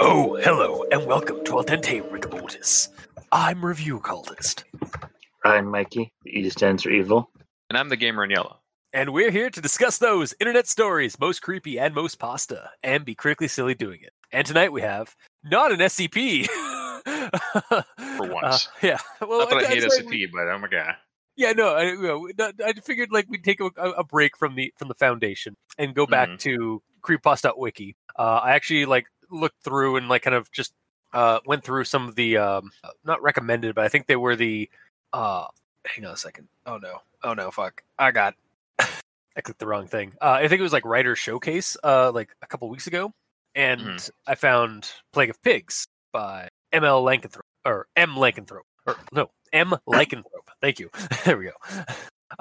Oh, hello, and welcome to Al Dente Rigamortis. I'm Review Cultist, I'm Mikey. The E stands for evil. And I'm the gamer in yellow. And we're here to discuss those internet stories, most creepy and most pasta, and be critically silly doing it. And tonight we have not an SCP. For once. Uh, yeah. Well, Not that I hate it's like- SCP, but I'm a guy. Yeah, no, I, you know, I figured like we'd take a, a break from the from the foundation and go back Mhm. to creepypasta.wiki. Uh, I actually like looked through and like kind of just uh, went through some of the um, not recommended, but I think they were the. Uh, hang on a second. Oh no! Oh no! Fuck! I got. I clicked the wrong thing. Uh, I think it was like Writer Showcase, uh, like a couple weeks ago, and Mhm. I found Plague of Pigs by M.L. Lankenthrope or M. Lankenthrope or no M. Lycanthrope. Thank you. there we go.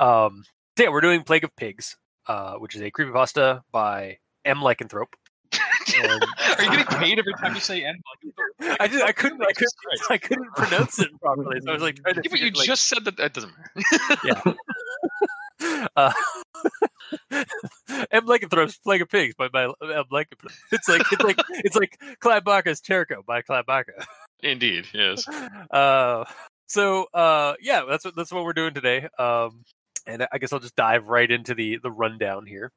Um, so yeah, we're doing Plague of Pigs, uh, which is a creepypasta by M. Lycanthrope. And- Are you getting paid every time you say N? I just I couldn't I couldn't I couldn't pronounce it properly, so I was like. Yeah, but you like, just said that. That doesn't matter. Uh, M. Lycanthrope's Plague of Pigs by by M. Lycanthrope. It's like it's like it's like Cladbaka's Terco by Cladbaka. Indeed, yes. uh so uh yeah that's what that's what we're doing today um and i guess i'll just dive right into the the rundown here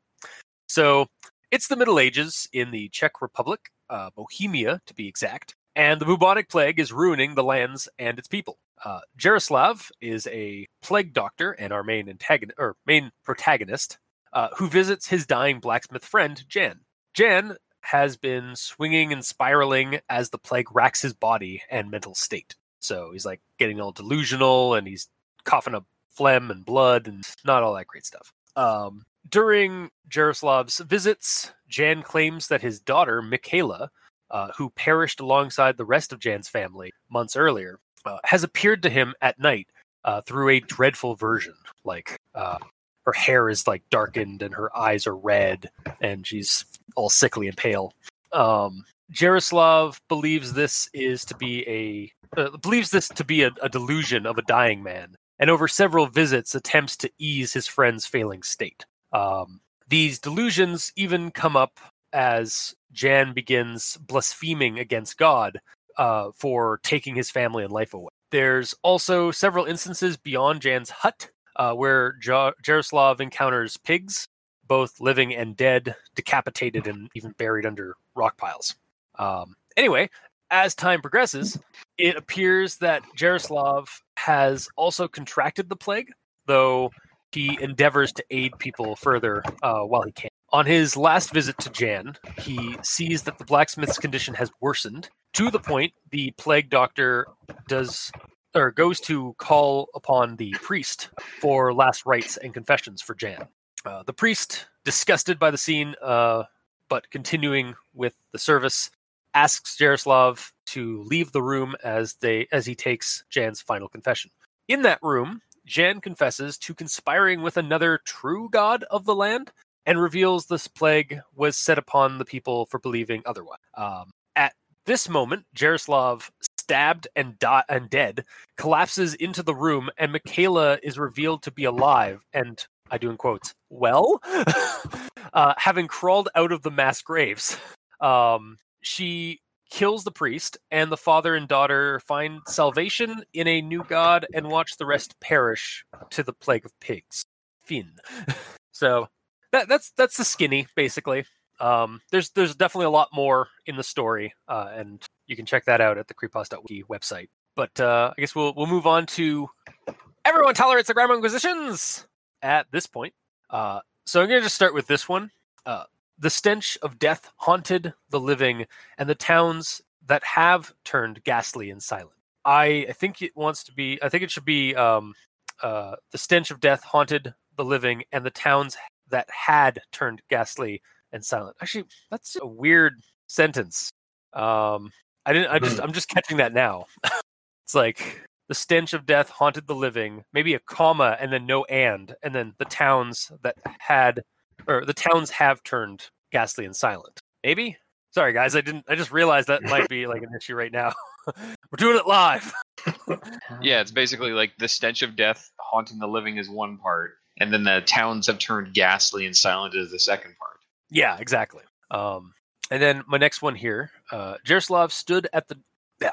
so it's the middle ages in the czech republic uh bohemia to be exact and the bubonic plague is ruining the lands and its people uh jaroslav is a plague doctor and our main antagonist or main protagonist uh, who visits his dying blacksmith friend jan jan has been swinging and spiraling as the plague racks his body and mental state. So he's like getting all delusional and he's coughing up phlegm and blood and not all that great stuff. Um, during Jaroslav's visits, Jan claims that his daughter, Michaela, uh, who perished alongside the rest of Jan's family months earlier, uh, has appeared to him at night uh, through a dreadful version. Like uh, her hair is like darkened and her eyes are red and she's all sickly and pale. Um, Jaroslav believes this is to be a uh, believes this to be a, a delusion of a dying man, and over several visits attempts to ease his friend's failing state. Um, these delusions even come up as Jan begins blaspheming against God uh, for taking his family and life away. There's also several instances beyond Jan's hut uh, where ja- Jaroslav encounters pigs both living and dead, decapitated, and even buried under rock piles. Um, anyway, as time progresses, it appears that Jaroslav has also contracted the plague, though he endeavors to aid people further uh, while he can. On his last visit to Jan, he sees that the blacksmith's condition has worsened to the point the plague doctor does or goes to call upon the priest for last rites and confessions for Jan. Uh, the priest, disgusted by the scene, uh, but continuing with the service, asks Jaroslav to leave the room as they as he takes Jan's final confession. In that room, Jan confesses to conspiring with another true god of the land and reveals this plague was set upon the people for believing otherwise. Um, at this moment, Jaroslav, stabbed and di- and dead, collapses into the room, and Michaela is revealed to be alive and I do in quotes, well, uh, having crawled out of the mass graves. Um, she kills the priest, and the father and daughter find salvation in a new god and watch the rest perish to the plague of pigs. Fin. so that, that's that's the skinny, basically. Um, there's there's definitely a lot more in the story, uh, and you can check that out at the creepos.wiki website. But uh, I guess we'll we'll move on to everyone tolerates the Grammar Inquisitions at this point. Uh, so I'm to just start with this one. Uh, the stench of death haunted the living and the towns that have turned ghastly and silent. I, I think it wants to be, I think it should be um, uh, the stench of death haunted the living and the towns that had turned ghastly and silent. Actually, that's a weird sentence. Um, I didn't, I just, I'm just catching that now. it's like the stench of death haunted the living, maybe a comma and then no and, and then the towns that had, or the towns have turned ghastly and silent. Maybe? Sorry, guys. I didn't. I just realized that might be like an issue right now. We're doing it live. Yeah, it's basically like the stench of death haunting the living is one part, and then the towns have turned ghastly and silent is the second part. Yeah, exactly. Um, and then my next one here, uh, Jaroslav stood at the yeah.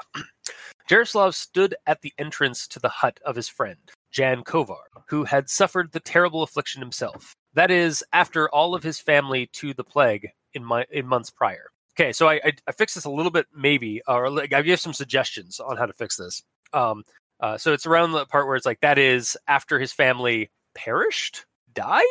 Jaroslav stood at the entrance to the hut of his friend Jan Kovar, who had suffered the terrible affliction himself. That is, after all of his family to the plague in my in months prior. Okay, so I I, I fixed this a little bit, maybe, or like I give some suggestions on how to fix this. Um, uh, so it's around the part where it's like that is after his family perished, died,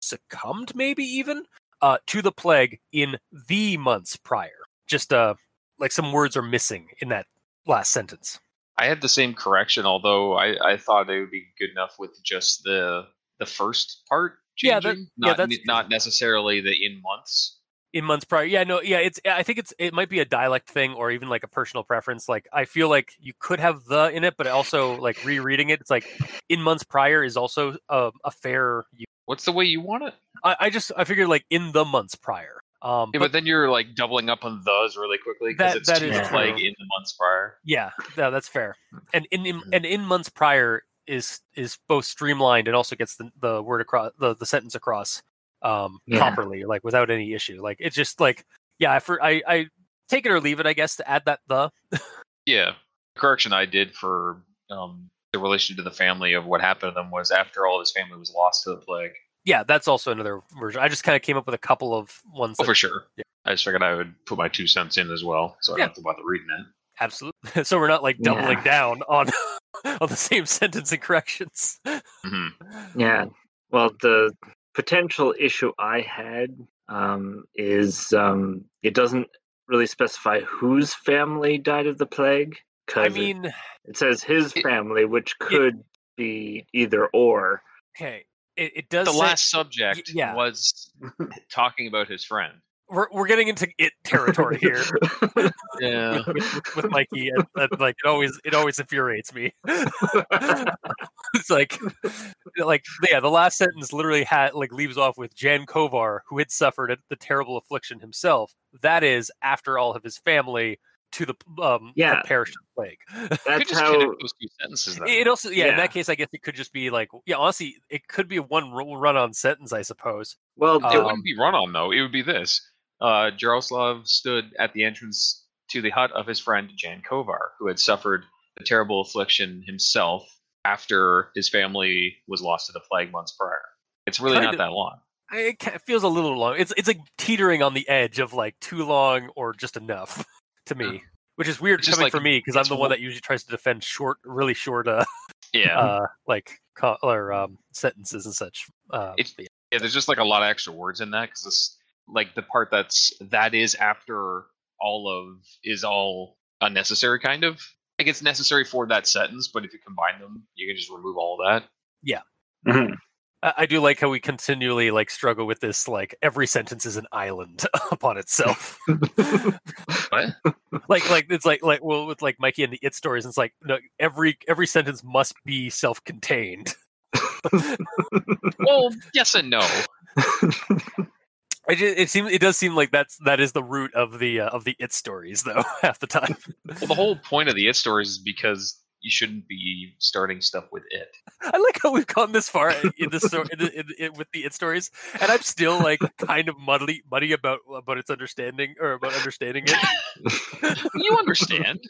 succumbed, maybe even uh, to the plague in the months prior. Just uh, like some words are missing in that last sentence. I had the same correction, although I, I thought it would be good enough with just the the first part Yeah, changing, that- yeah, not that's not necessarily the in months. In months prior yeah no yeah it's i think it's it might be a dialect thing or even like a personal preference like i feel like you could have the in it but also like rereading it it's like in months prior is also a, a fair use. What's the way you want it? I, I just i figured like in the months prior um Yeah, but but then you're like doubling up on those really quickly because it's that to is the plague in the months prior. yeah no, that's fair and in, in and in months prior is is both streamlined and also gets the, the word across the, the sentence across um Yeah. properly like without any issue like it's just like yeah for, I i take it or leave it i guess to add that the Yeah, the correction I did for um, the relation to the family of what happened to them was after all of his family was lost to the plague. yeah, that's also another version. I just kind of came up with a couple of ones. Oh, that- for sure. Yeah. I just figured I would put my two cents in as well, so I Yeah. don't have to bother reading it. Absolutely. So we're not like Yeah. doubling down on on the same sentence and corrections. hmm Yeah. Well, the potential issue I had um, is um, it doesn't really specify whose family died of the plague. Because I mean, it, says his it- family, which could be either or. okay, it, it does. The say- last subject yeah. was talking about his friend. We're we're getting into it territory here Yeah. with, with, with Mikey, and, and, like it always it always infuriates me. it's like like yeah, the last sentence literally had like leaves off with Jan Kovar, who had suffered the terrible affliction himself. That is after all of his family to the um Yeah. had perished in the plague. That's how. those two sentences. Then. It also, yeah, in that case, I guess it could just be like, yeah, honestly, it could be one run on sentence, I suppose. Well, it Um, wouldn't be run on though. It would be this. Uh, Jaroslav stood at the entrance to the hut of his friend Jan Kovar, who had suffered the terrible affliction himself after his family was lost to the plague months prior. It's really Kind not of- that long. It feels a little long. It's it's like teetering on the edge of like too long or just enough to me, which is weird It's coming like- from me because I'm the one that usually tries to defend short, really short, uh, Yeah. uh like or um, sentences and such. Uh, yeah. yeah, there's just like a lot of extra words in that because this, like the part that's that is after all of is all unnecessary, kind of. Like it's necessary for that sentence, but if you combine them, you can just remove all of that. Mhm. I, I do like how we continually like struggle with this. Like every sentence is an island upon itself. What? like like it's like like well with like Mikey and the it stories. It's like no every every sentence must be self-contained. well, yes and no. I just, it seems it does seem like that's that is the root of the uh, of the it stories though half the time. Well, the whole point of the it stories is because you shouldn't be starting stuff with it. I like how we've gone this far in the story with the it stories, and I'm still like kind of muddy muddy about about its understanding or about understanding it. You understand?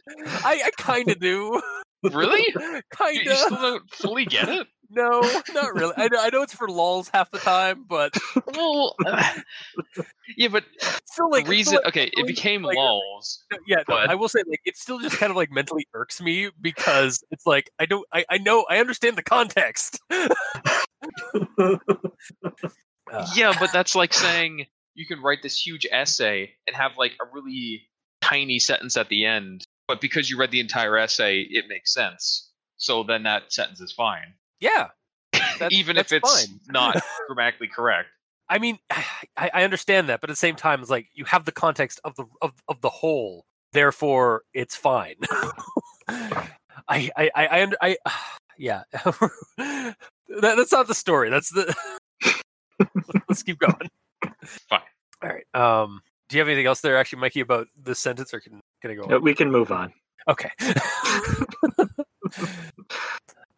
I, I kind of do, really? Kind you still of. don't fully get it? No, not really. I know, I know it's for lulls half the time, but Well, yeah, but still like reason. still, like, Okay, it became like, lulls. No, yeah, no, I will say like it still just kind of like mentally irks me because it's like I don't I, I know I understand the context. Uh, Yeah, but that's like saying you can write this huge essay and have like a really tiny sentence at the end, but because you read the entire essay, it makes sense. So then that sentence is fine, yeah. That's- even if it's fine. not grammatically correct. I mean, I, I understand that, but at the same time, it's like you have the context of the of, of the whole, therefore it's fine. I I I I, I yeah. that, that's not the story. That's the. Let's keep going. Fine. All right. Um. do you have anything else there, actually, Mikey, about this sentence, or can can I go? Uh, On? We can move on. Okay.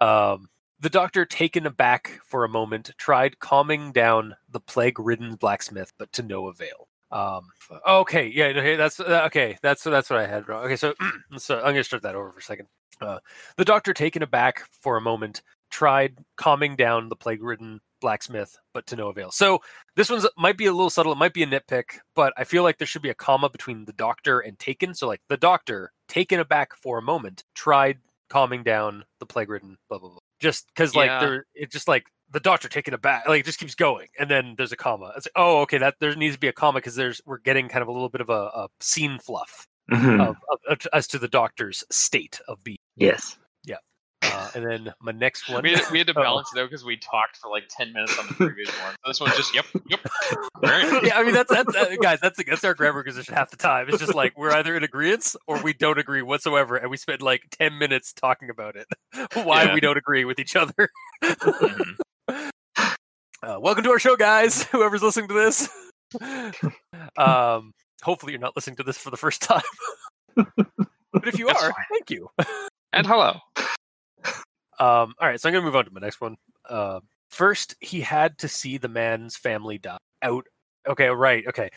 um, the doctor, taken aback for a moment, tried calming down the plague-ridden blacksmith, but to no avail. Um, okay, yeah, okay, that's uh, okay. That's that's what I had wrong. Okay, so so I'm gonna start that over for a second. Uh, the doctor, taken aback for a moment, tried calming down the plague-ridden blacksmith, but to no avail. So this one's might be a little subtle. It might be a nitpick, but I feel like there should be a comma between the doctor and taken. So like the doctor, taken aback for a moment, tried calming down the plague-ridden. Blah blah blah. Just because like Yeah. there, it's just like the doctor taken aback. Like it just keeps going, and then there's a comma. It's like, oh, okay, that there needs to be a comma because there's we're getting kind of a little bit of a, a scene fluff Mhm. of, of, of- as to the doctor's state of being. Yes. Uh, and then my next one. We had, we had to Oh. balance out because we talked for like ten minutes on the previous one. So this one's just yep, yep. Right. yeah, I mean that's that's uh, guys. That's that's our grammar position half the time. It's just like we're either in agreement or we don't agree whatsoever, and we spend like ten minutes talking about it. Why Yeah. we don't agree with each other. Mhm. Uh, welcome to our show, guys. Whoever's listening to this. um, hopefully, you're not listening to this for the first time. but if you That's are, fine. thank you. And hello. Um, all right, so I'm going to move on to my next one. Uh, first, he had to see the man's family die out. Okay, right. Okay.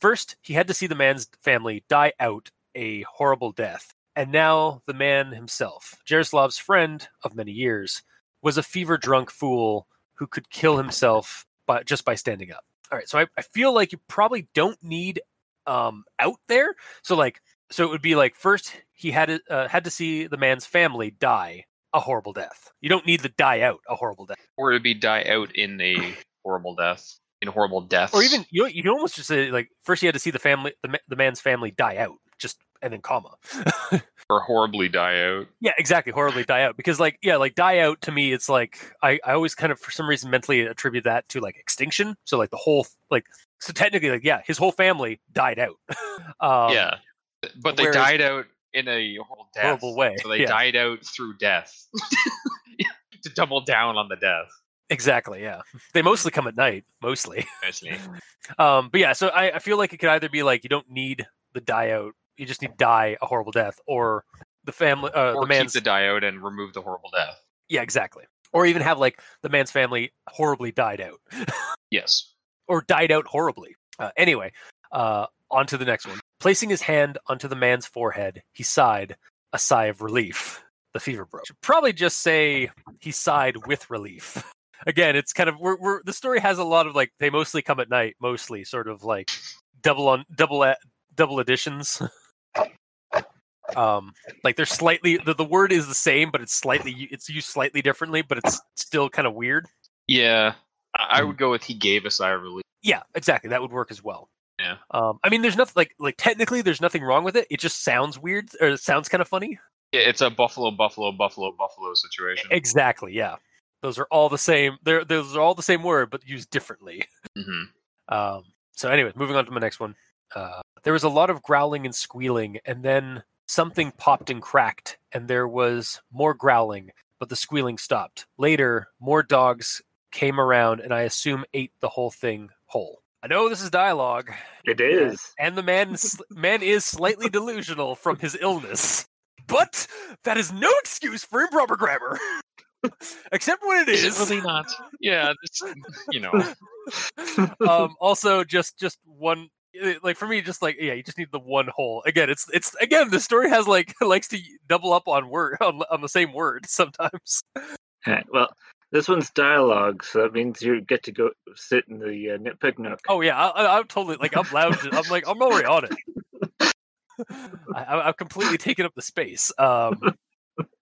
First, he had to see the man's family die out a horrible death. And now the man himself, Jaroslav's friend of many years, was a fever drunk fool who could kill himself by, just by standing up. All right, so I, I feel like you probably don't need um, out there. So like, so it would be like first he had uh, had to see the man's family die a horrible death. You don't need the die out a horrible death, Or to be die out in a horrible death. In horrible death. or even you. You can almost just say like first you had to see the family, the, the man's family die out, just and then comma. or horribly die out. yeah, exactly. Horribly die out because like yeah, like die out to me, it's like I I always kind of for some reason mentally attribute that to like extinction. So like the whole like so technically like yeah, his whole family died out. um, yeah. But they whereas- died out in a horrible death. Horrible way, So they yeah. died out through death. to double down on the death. exactly. Yeah, they mostly come at night, mostly. Actually. Um, but yeah, so I, I feel like it could either be like you don't need the die out, you just need die a horrible death, or the family, uh, Or the keep man's the die out and remove the horrible death. yeah, exactly, or even have like the man's family horribly died out, Yes. or died out horribly. Uh, anyway, uh, on to the next one. Placing his hand onto the man's forehead, he sighed a sigh of relief. The fever broke. Should probably just say he sighed with relief. Again, it's kind of we're, we're the story has a lot of like they mostly come at night, mostly sort of like double on double a- double additions. um, like they're slightly the, the word is the same, but it's slightly it's used slightly differently, but it's still kind of weird. Yeah. I, Hmm. would go with he gave a sigh of relief. Yeah, exactly. That would work as well. Yeah. Um, I mean, there's nothing like like technically there's nothing wrong with it. It just sounds weird or it sounds kind of funny. Yeah, it's a buffalo, buffalo, buffalo, buffalo situation. Exactly. Yeah. Those are all the same. They're those are all the same word, but used differently. hmm Um, so, anyways, moving on to my next one. Uh, there was a lot of growling and squealing, and then something popped and cracked, and there was more growling, but the squealing stopped. Later, more dogs came around, and I assume ate the whole thing whole. I know this is dialogue, It is. and the man man is slightly delusional from his illness, but that is no excuse for improper grammar. Except when it Is is. really not? Yeah, you know. um also just just one eh, like for me just like yeah you just need the one hole again it's it's again the story has like likes to double up on word on, on the same word sometimes Alright, well, this one's dialogue, so that means you get to go sit in the uh, nitpick nook. oh yeah I, I, i'm totally like i'm lounging i'm like i'm already on it I, i've completely taken up the space um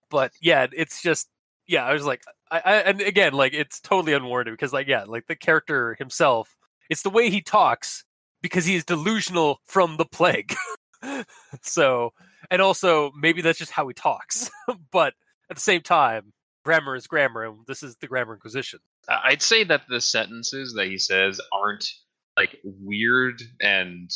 but yeah it's just yeah i was like I, I and again like it's totally unwarranted because like yeah like the character himself it's the way he talks because he is delusional from the plague so and also maybe that's just how he talks but at the same time grammar is grammar and this is the grammar inquisition I'd say that the sentences that he says aren't like weird and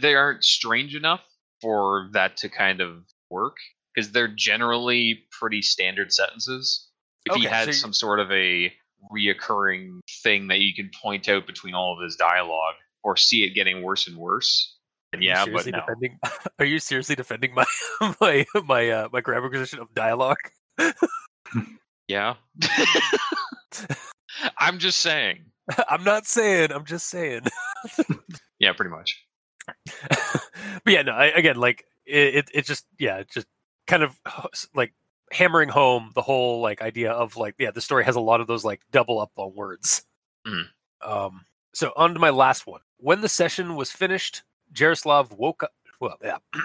they aren't strange enough for that to kind of work because they're generally pretty standard sentences. If he had so you- some sort of a reoccurring thing that you can point out between all of his dialogue, or see it getting worse and worse, then Are you yeah, but no. defending. Are you seriously defending my my my uh, my grammar position of dialogue? Yeah. I'm just saying. I'm not saying. I'm just saying. Yeah, pretty much. but yeah, no. I, again, like it, it, it just yeah, it just kind of like hammering home the whole like idea of like yeah, the story has a lot of those like double up on words. Mhm. Um. So on to my last one. When the session was finished, Jaroslav woke up. Well, yeah.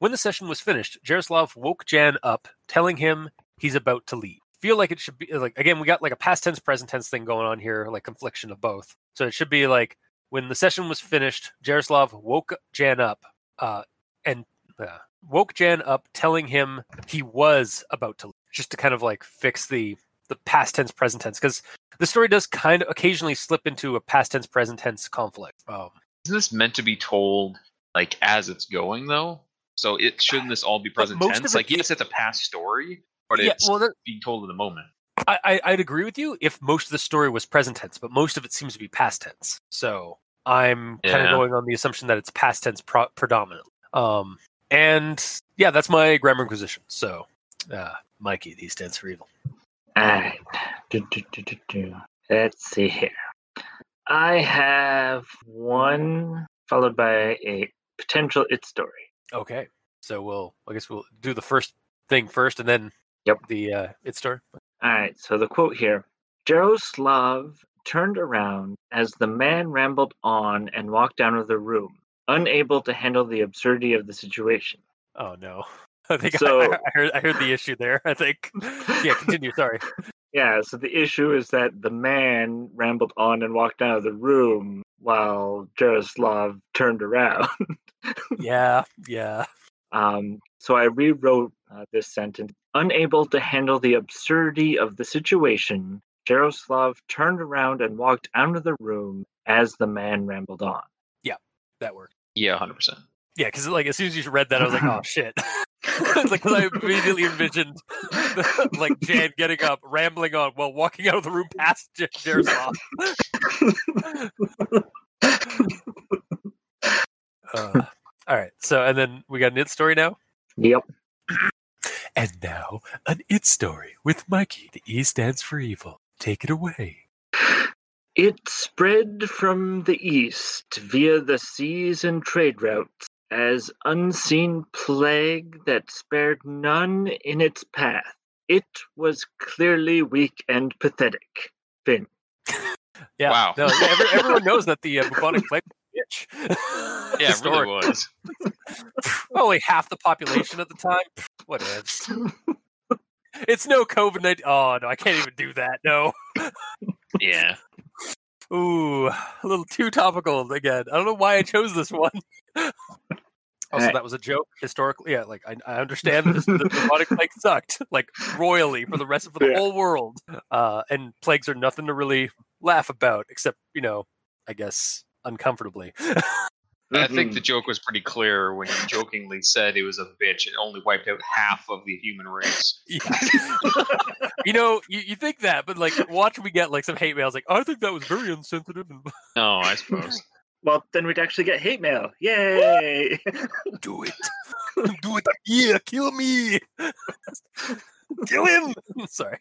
when the session was finished, Jaroslav woke Jan up, telling him he's about to leave. Feel like it should be like again, we got like a past tense, present tense thing going on here, like confliction of both. So it should be like when the session was finished, Jaroslav woke Jan up, uh, and uh, woke Jan up, telling him he was about to leave, just to kind of like fix the the past tense, present tense, because the story does kind of occasionally slip into a past tense, present tense conflict. Um, Isn't this meant to be told like as it's going though? So it shouldn't this all be present tense? Like yes, it's a past story, but yeah, it's well, that, being told in the moment. I, I I'd agree with you if most of the story was present tense, but most of it seems to be past tense. So I'm kind of going on the assumption that it's past tense pro- predominantly. Um, and yeah, that's my grammar inquisition. So, uh, Mikey, these stands for evil. Alright. Do, do, do, do, do. Let's see here. I have one followed by a potential it story. Okay, so we'll I guess we'll do the first thing first, and then Yep. the uh, it story. Alright, so the quote here Jaroslav turned around as the man rambled on and walked down of the room, unable to handle the absurdity of the situation. Oh no, I think I- So- I, I heard I heard the issue there. I think yeah. Continue. Sorry. Yeah, so the issue is that the man rambled on and walked out of the room while Jaroslav turned around. Yeah, yeah. Um, so I rewrote uh, this sentence. Unable to handle the absurdity of the situation, Jaroslav turned around and walked out of the room as the man rambled on. Yeah, that worked. Yeah, hundred percent. Yeah, because like as soon as you read that, I was like, oh shit. It's like 'cause I immediately envisioned like Jan getting up, rambling on while walking out of the room past J- Jaroslav. uh, all right. So and then we got an it story now. Yep. And now an it story with Mikey. The E stands for evil. Take it away. It spread from the east via the seas and trade routes as unseen plague that spared none in its path. It was clearly weak and pathetic. Finn. Yeah. Wow. No, every, everyone knows that the uh, bubonic plague was a bitch. Yeah, it really was. Only half the population at the time. What ifs? It's no COVID nineteen. Oh no, I can't even do that. No. Yeah. Ooh, a little too topical again. I don't know why I chose this one. Also, that was a joke historically. Yeah, like I, I understand that the bubonic plague sucked like royally for the rest of the Yeah. whole world. Uh, and plagues are nothing to really laugh about, except you know, I guess uncomfortably. I think the joke was pretty clear when you jokingly said it was a bitch. It only wiped out half of the human race. You know, you, you think that, but like, watch we get like some hate mails. Like, I think that was very insensitive. And No, I suppose. Well, then we'd actually get hate mail. Yay! do it, do it. Yeah, kill me, kill him. Sorry.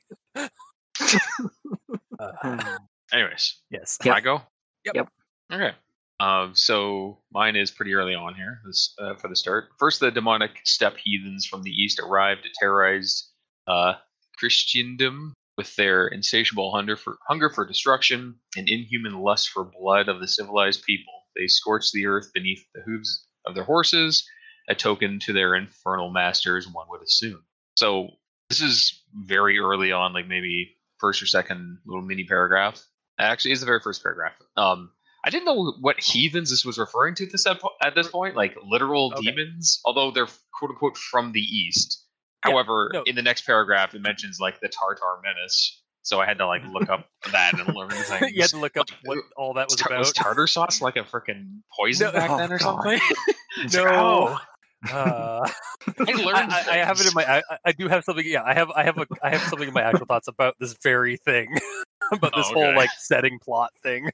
Uh, Anyways, yes. can I go? Yep. Yep. Okay. Um, so mine is pretty early on here this, uh, for the start. First, the demonic steppe heathens from the east arrived, terrorized uh, Christendom with their insatiable hunger for hunger for destruction and inhuman lust for blood of the civilized people. They scorched the earth beneath the hooves of their horses, a token to their infernal masters, one would assume. So this is very early on, like maybe first or second little mini paragraph. Actually, it's the very first paragraph. Um, I didn't know what heathens this was referring to this at, at this point, like literal Okay. demons, although they're quote unquote from the east. Yeah, However, no. in the next paragraph, it mentions like the Tartar menace. So I had to like look up that and learn things. you had to look up what all that was Tar- about. was tartar sauce like a freaking poison No- back oh, then or God. something? It's like, no. oh, Uh, I learned. I, I, I have it in my. I, I do have something. Yeah, I have. I have a. I have something in my actual thoughts about this very thing, about this Oh, whole like setting plot thing.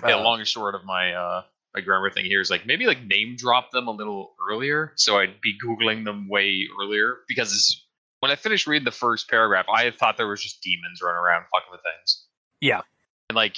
Yeah, Uh, long and short of my uh, my grammar thing here is like maybe like name drop them a little earlier, so I'd be googling them way earlier because when I finished reading the first paragraph, I thought there was just demons running around fucking with things. Yeah. and like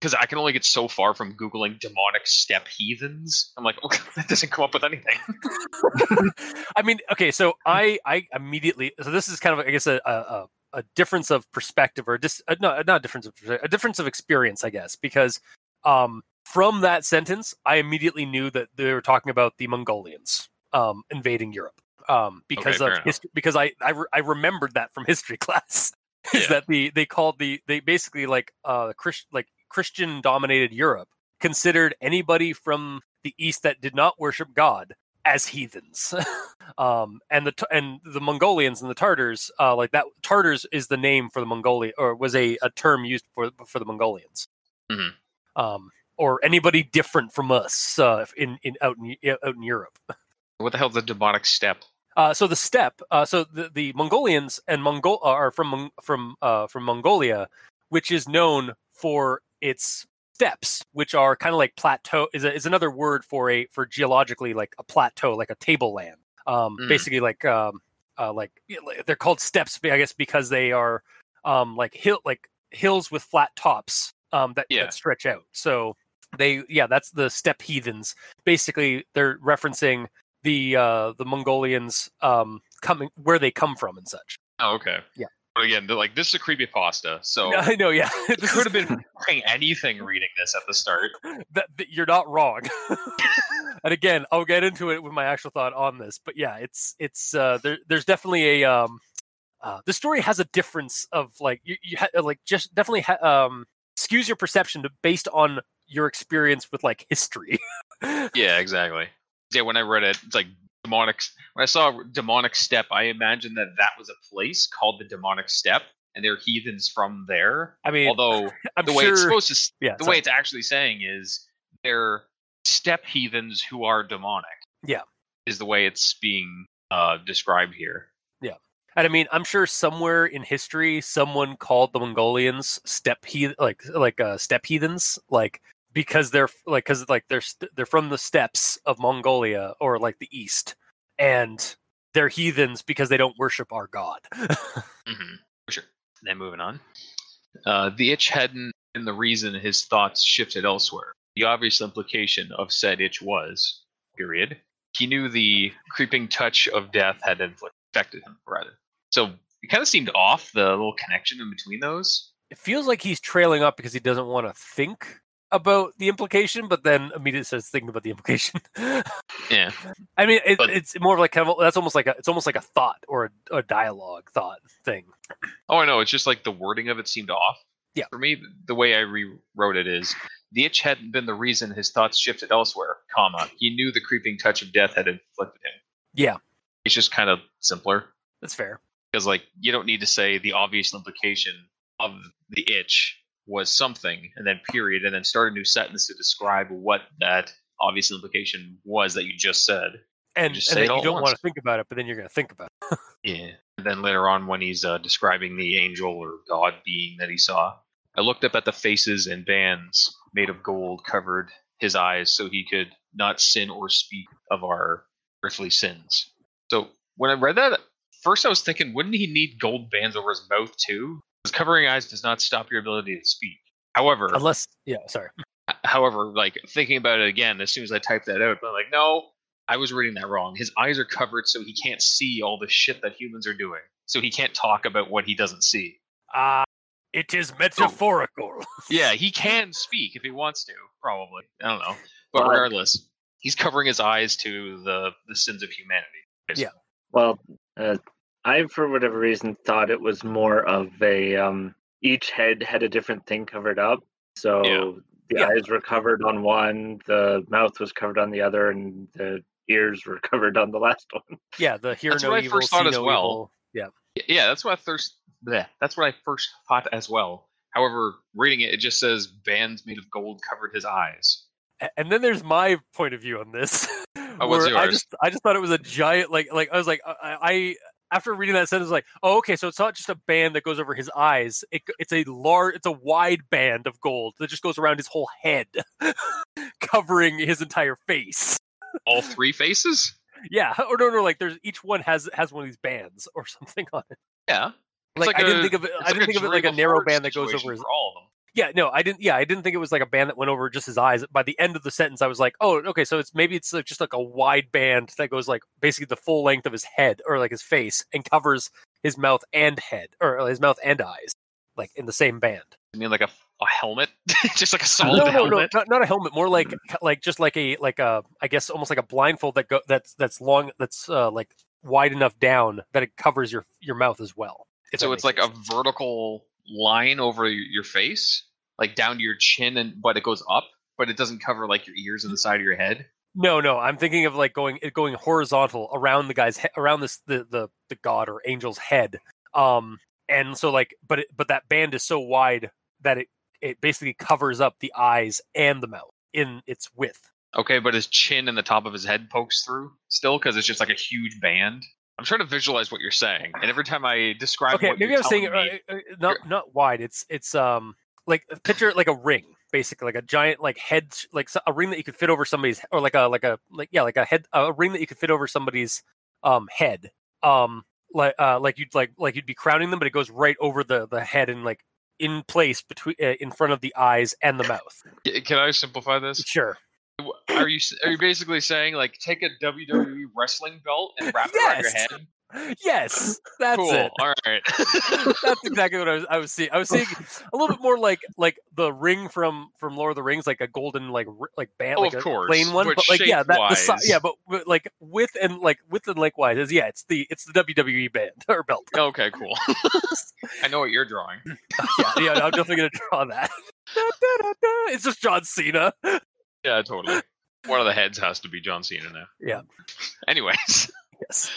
because I can only get so far from googling demonic steppe heathens. I'm like, okay, that doesn't come up with anything. I mean, okay, so I I immediately so this is kind of I guess a a, a difference of perspective or dis, uh, no not a difference of a difference of experience I guess because um from that sentence I immediately knew that they were talking about the Mongolians um invading Europe um because Okay, of history because I I, re- I remembered that from history class is Yeah. that the they called the they basically like uh Christ, like Christian dominated Europe considered anybody from the east that did not worship God as heathens. um, and the and the Mongolians and the Tartars, uh, like that, Tartars is the name for the Mongolia, or was a, a term used for for the Mongolians. Mhm. Um, or anybody different from us uh, in in out in out in Europe. What the hell's the demonic steppe? Uh, so the steppe, uh, so the, the Mongolians and Mongol are from from uh, from Mongolia, which is known for its steppes, which are kind of like plateau. Is a, is another word for a for geologically like a plateau, like a tableland. Um, Mm. Basically, like um, uh, like like- they're called steppes, I guess, because they are um, like hill like hills with flat tops um, that, Yeah. that stretch out. So they yeah, that's the steppe heathens. Basically, they're referencing the uh the Mongolians um coming where they come from and such. Oh, okay. Yeah. But again, they're like this is a creepy pasta, so I know, yeah. it This could have been anything reading this at the start. that, that- you're not wrong. and again, I'll get into it with my actual thought on this, but yeah, it's it's uh there there's definitely a um uh the story has a difference of like you, you ha- like just definitely ha- um skews your perception to, based on your experience with like history. Yeah, exactly. Yeah, when I read it, it's like demonic. When I saw demonic step, I imagined that that was a place called the demonic step, and they're heathens from there. I mean, Although I'm the way sure it's supposed to, yeah, the sorry. way it's actually saying is they're step heathens who are demonic. Yeah. is the way it's being uh, described here. And I mean, I'm sure somewhere in history, someone called the Mongolians steppe heath- like like uh, steppe heathens, like because they're like because like they're they're from the steppes of Mongolia or like the east, and they're heathens because they don't worship our god. hmm For sure. Then moving on. Uh, the itch hadn't been the reason his thoughts shifted elsewhere. The obvious implication of said itch was, period, he knew the creeping touch of death had inflict- affected him, rather. So it kind of seemed off, the little connection in between those. it feels like he's trailing up because he doesn't want to think about the implication, but then immediately starts thinking about the implication. Yeah. I mean, it, But- it's more of like kind of that's almost like a it's almost like a thought or a, a dialogue thought thing. Oh, I know. It's just like the wording of it seemed off. Yeah. For me, the way I rewrote it is the itch hadn't been the reason his thoughts shifted elsewhere, comma. He knew the creeping touch of death had inflicted him. Yeah, It's just kind of simpler. that's fair. because like you don't need to say the obvious implication of the itch was something and then period and then start a new sentence to describe what that obvious implication was that you just said and, just and then you don't want to think about it, but then you're going to think about it. yeah and then later on when he's uh, describing the angel or god being that he saw i looked up at the faces and bands made of gold covered his eyes so he could not sin or speak of our earthly sins so when i read that first i was thinking wouldn't he need gold bands over his mouth too? Because covering eyes does not stop your ability to speak. However Unless, yeah, sorry. however like thinking about it again as soon as i typed that out i'm like no i was reading that wrong. His eyes are covered so he can't see all the shit that humans are doing. So he can't talk about what he doesn't see. Ah, it is metaphorical. yeah he can speak if he wants to probably. I don't know. But regardless he's covering his eyes to the the sins of humanity Yeah. Well, uh, I, for whatever reason, thought it was more of a um, each head had a different thing covered up. So Yeah. the Yeah. eyes were covered on one, the mouth was covered on the other, and the ears were covered on the last one. yeah, the hear That's no what I evil, first thought see as no well. evil. Yeah, yeah that's what i first bleh, that's what i first thought as well however reading it it just says bands made of gold covered his eyes and then there's my point of view on this. Oh, where I just I just thought it was a giant like like I was like uh, I, I after reading that sentence like oh okay so it's not just a band that goes over his eyes it, it's a large it's a wide band of gold that just goes around his whole head covering his entire face. All three faces? Yeah, or no, no, like there's each one has has one of these bands or something on it. Yeah. It's Like, I didn't think of it. I didn't like think of it like a narrow band that goes over his. all of them. Yeah, no, I didn't. Yeah, I didn't think it was like a band that went over just his eyes. By the end of the sentence, I was like, oh, okay, so it's maybe it's like just like a wide band that goes like basically the full length of his head or like his face and covers his mouth and head or his mouth and eyes, like in the same band. I mean, like a, a helmet, just like a solid no, no, helmet. no, not, not a helmet. More like like just like a like a I guess almost like a blindfold that go that's that's long that's uh, like wide enough down that it covers your your mouth as well. So it's like a vertical line over your face, like down to your chin, and but it goes up, but it doesn't cover like your ears and the side of your head. no no. I'm thinking of like going it going horizontal around the guy's he- around this the the the god or angel's head. Um and so like but it, but that band is so wide that it it basically covers up the eyes and the mouth in its width. Okay, but his chin and the top of his head pokes through still because it's just like a huge band. I'm trying to visualize what you're saying, and every time I describe okay what maybe you're i'm saying me- uh, uh, not not wide it's it's um like picture like a ring basically like a giant like head like a ring that you could fit over somebody's or like a like a like yeah like a head a ring that you could fit over somebody's um head um like uh like you'd like like you'd be crowning them but it goes right over the the head and like in place between uh, in front of the eyes and the mouth Can I simplify this? sure Are you are you basically saying like take a WWE wrestling belt and wrap it around your head? yes that's cool. it All right. That's exactly what I was. I was seeing. I was seeing a little bit more like like the ring from from Lord of the Rings, like a golden like r- like band, Oh, like of a course, plain one. but But, like yeah, that the yeah, but, but like width and like width and lengthwise is yeah, it's the it's the WWE band or belt. okay, cool. I know what you're drawing. yeah, yeah, I'm definitely gonna draw that. Da, da, da. It's just John Cena. Yeah, totally. One of the heads has to be John Cena now. Yeah. Anyways, Yes,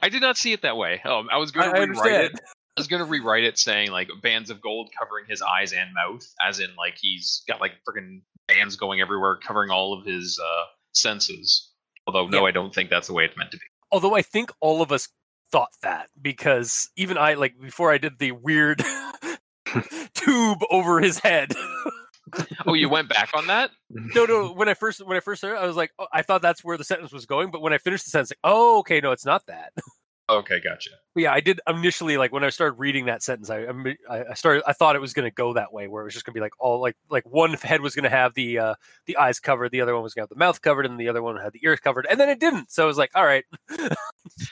I did not see it that way. Um, I was going I to rewrite understand. it. I was going to rewrite it saying like bands of gold covering his eyes and mouth, as in like he's got like freaking bands going everywhere, covering all of his uh, senses. Although no, Yeah. I don't think that's the way it's meant to be. Although I think all of us thought that because even I like before I did the weird tube over his head. Oh, you went back on that? no, no. When I first when I first heard, I was like, oh, I thought that's where the sentence was going. But when I finished the sentence, like, oh, okay, no, it's not that. Okay, gotcha. But yeah, I did initially like when I started reading that sentence. I I started. I thought it was going to go that way, where it was just going to be like all like like one head was going to have the uh the eyes covered, the other one was going to have the mouth covered, and the other one had the ears covered, and then it didn't. So I was like, all right,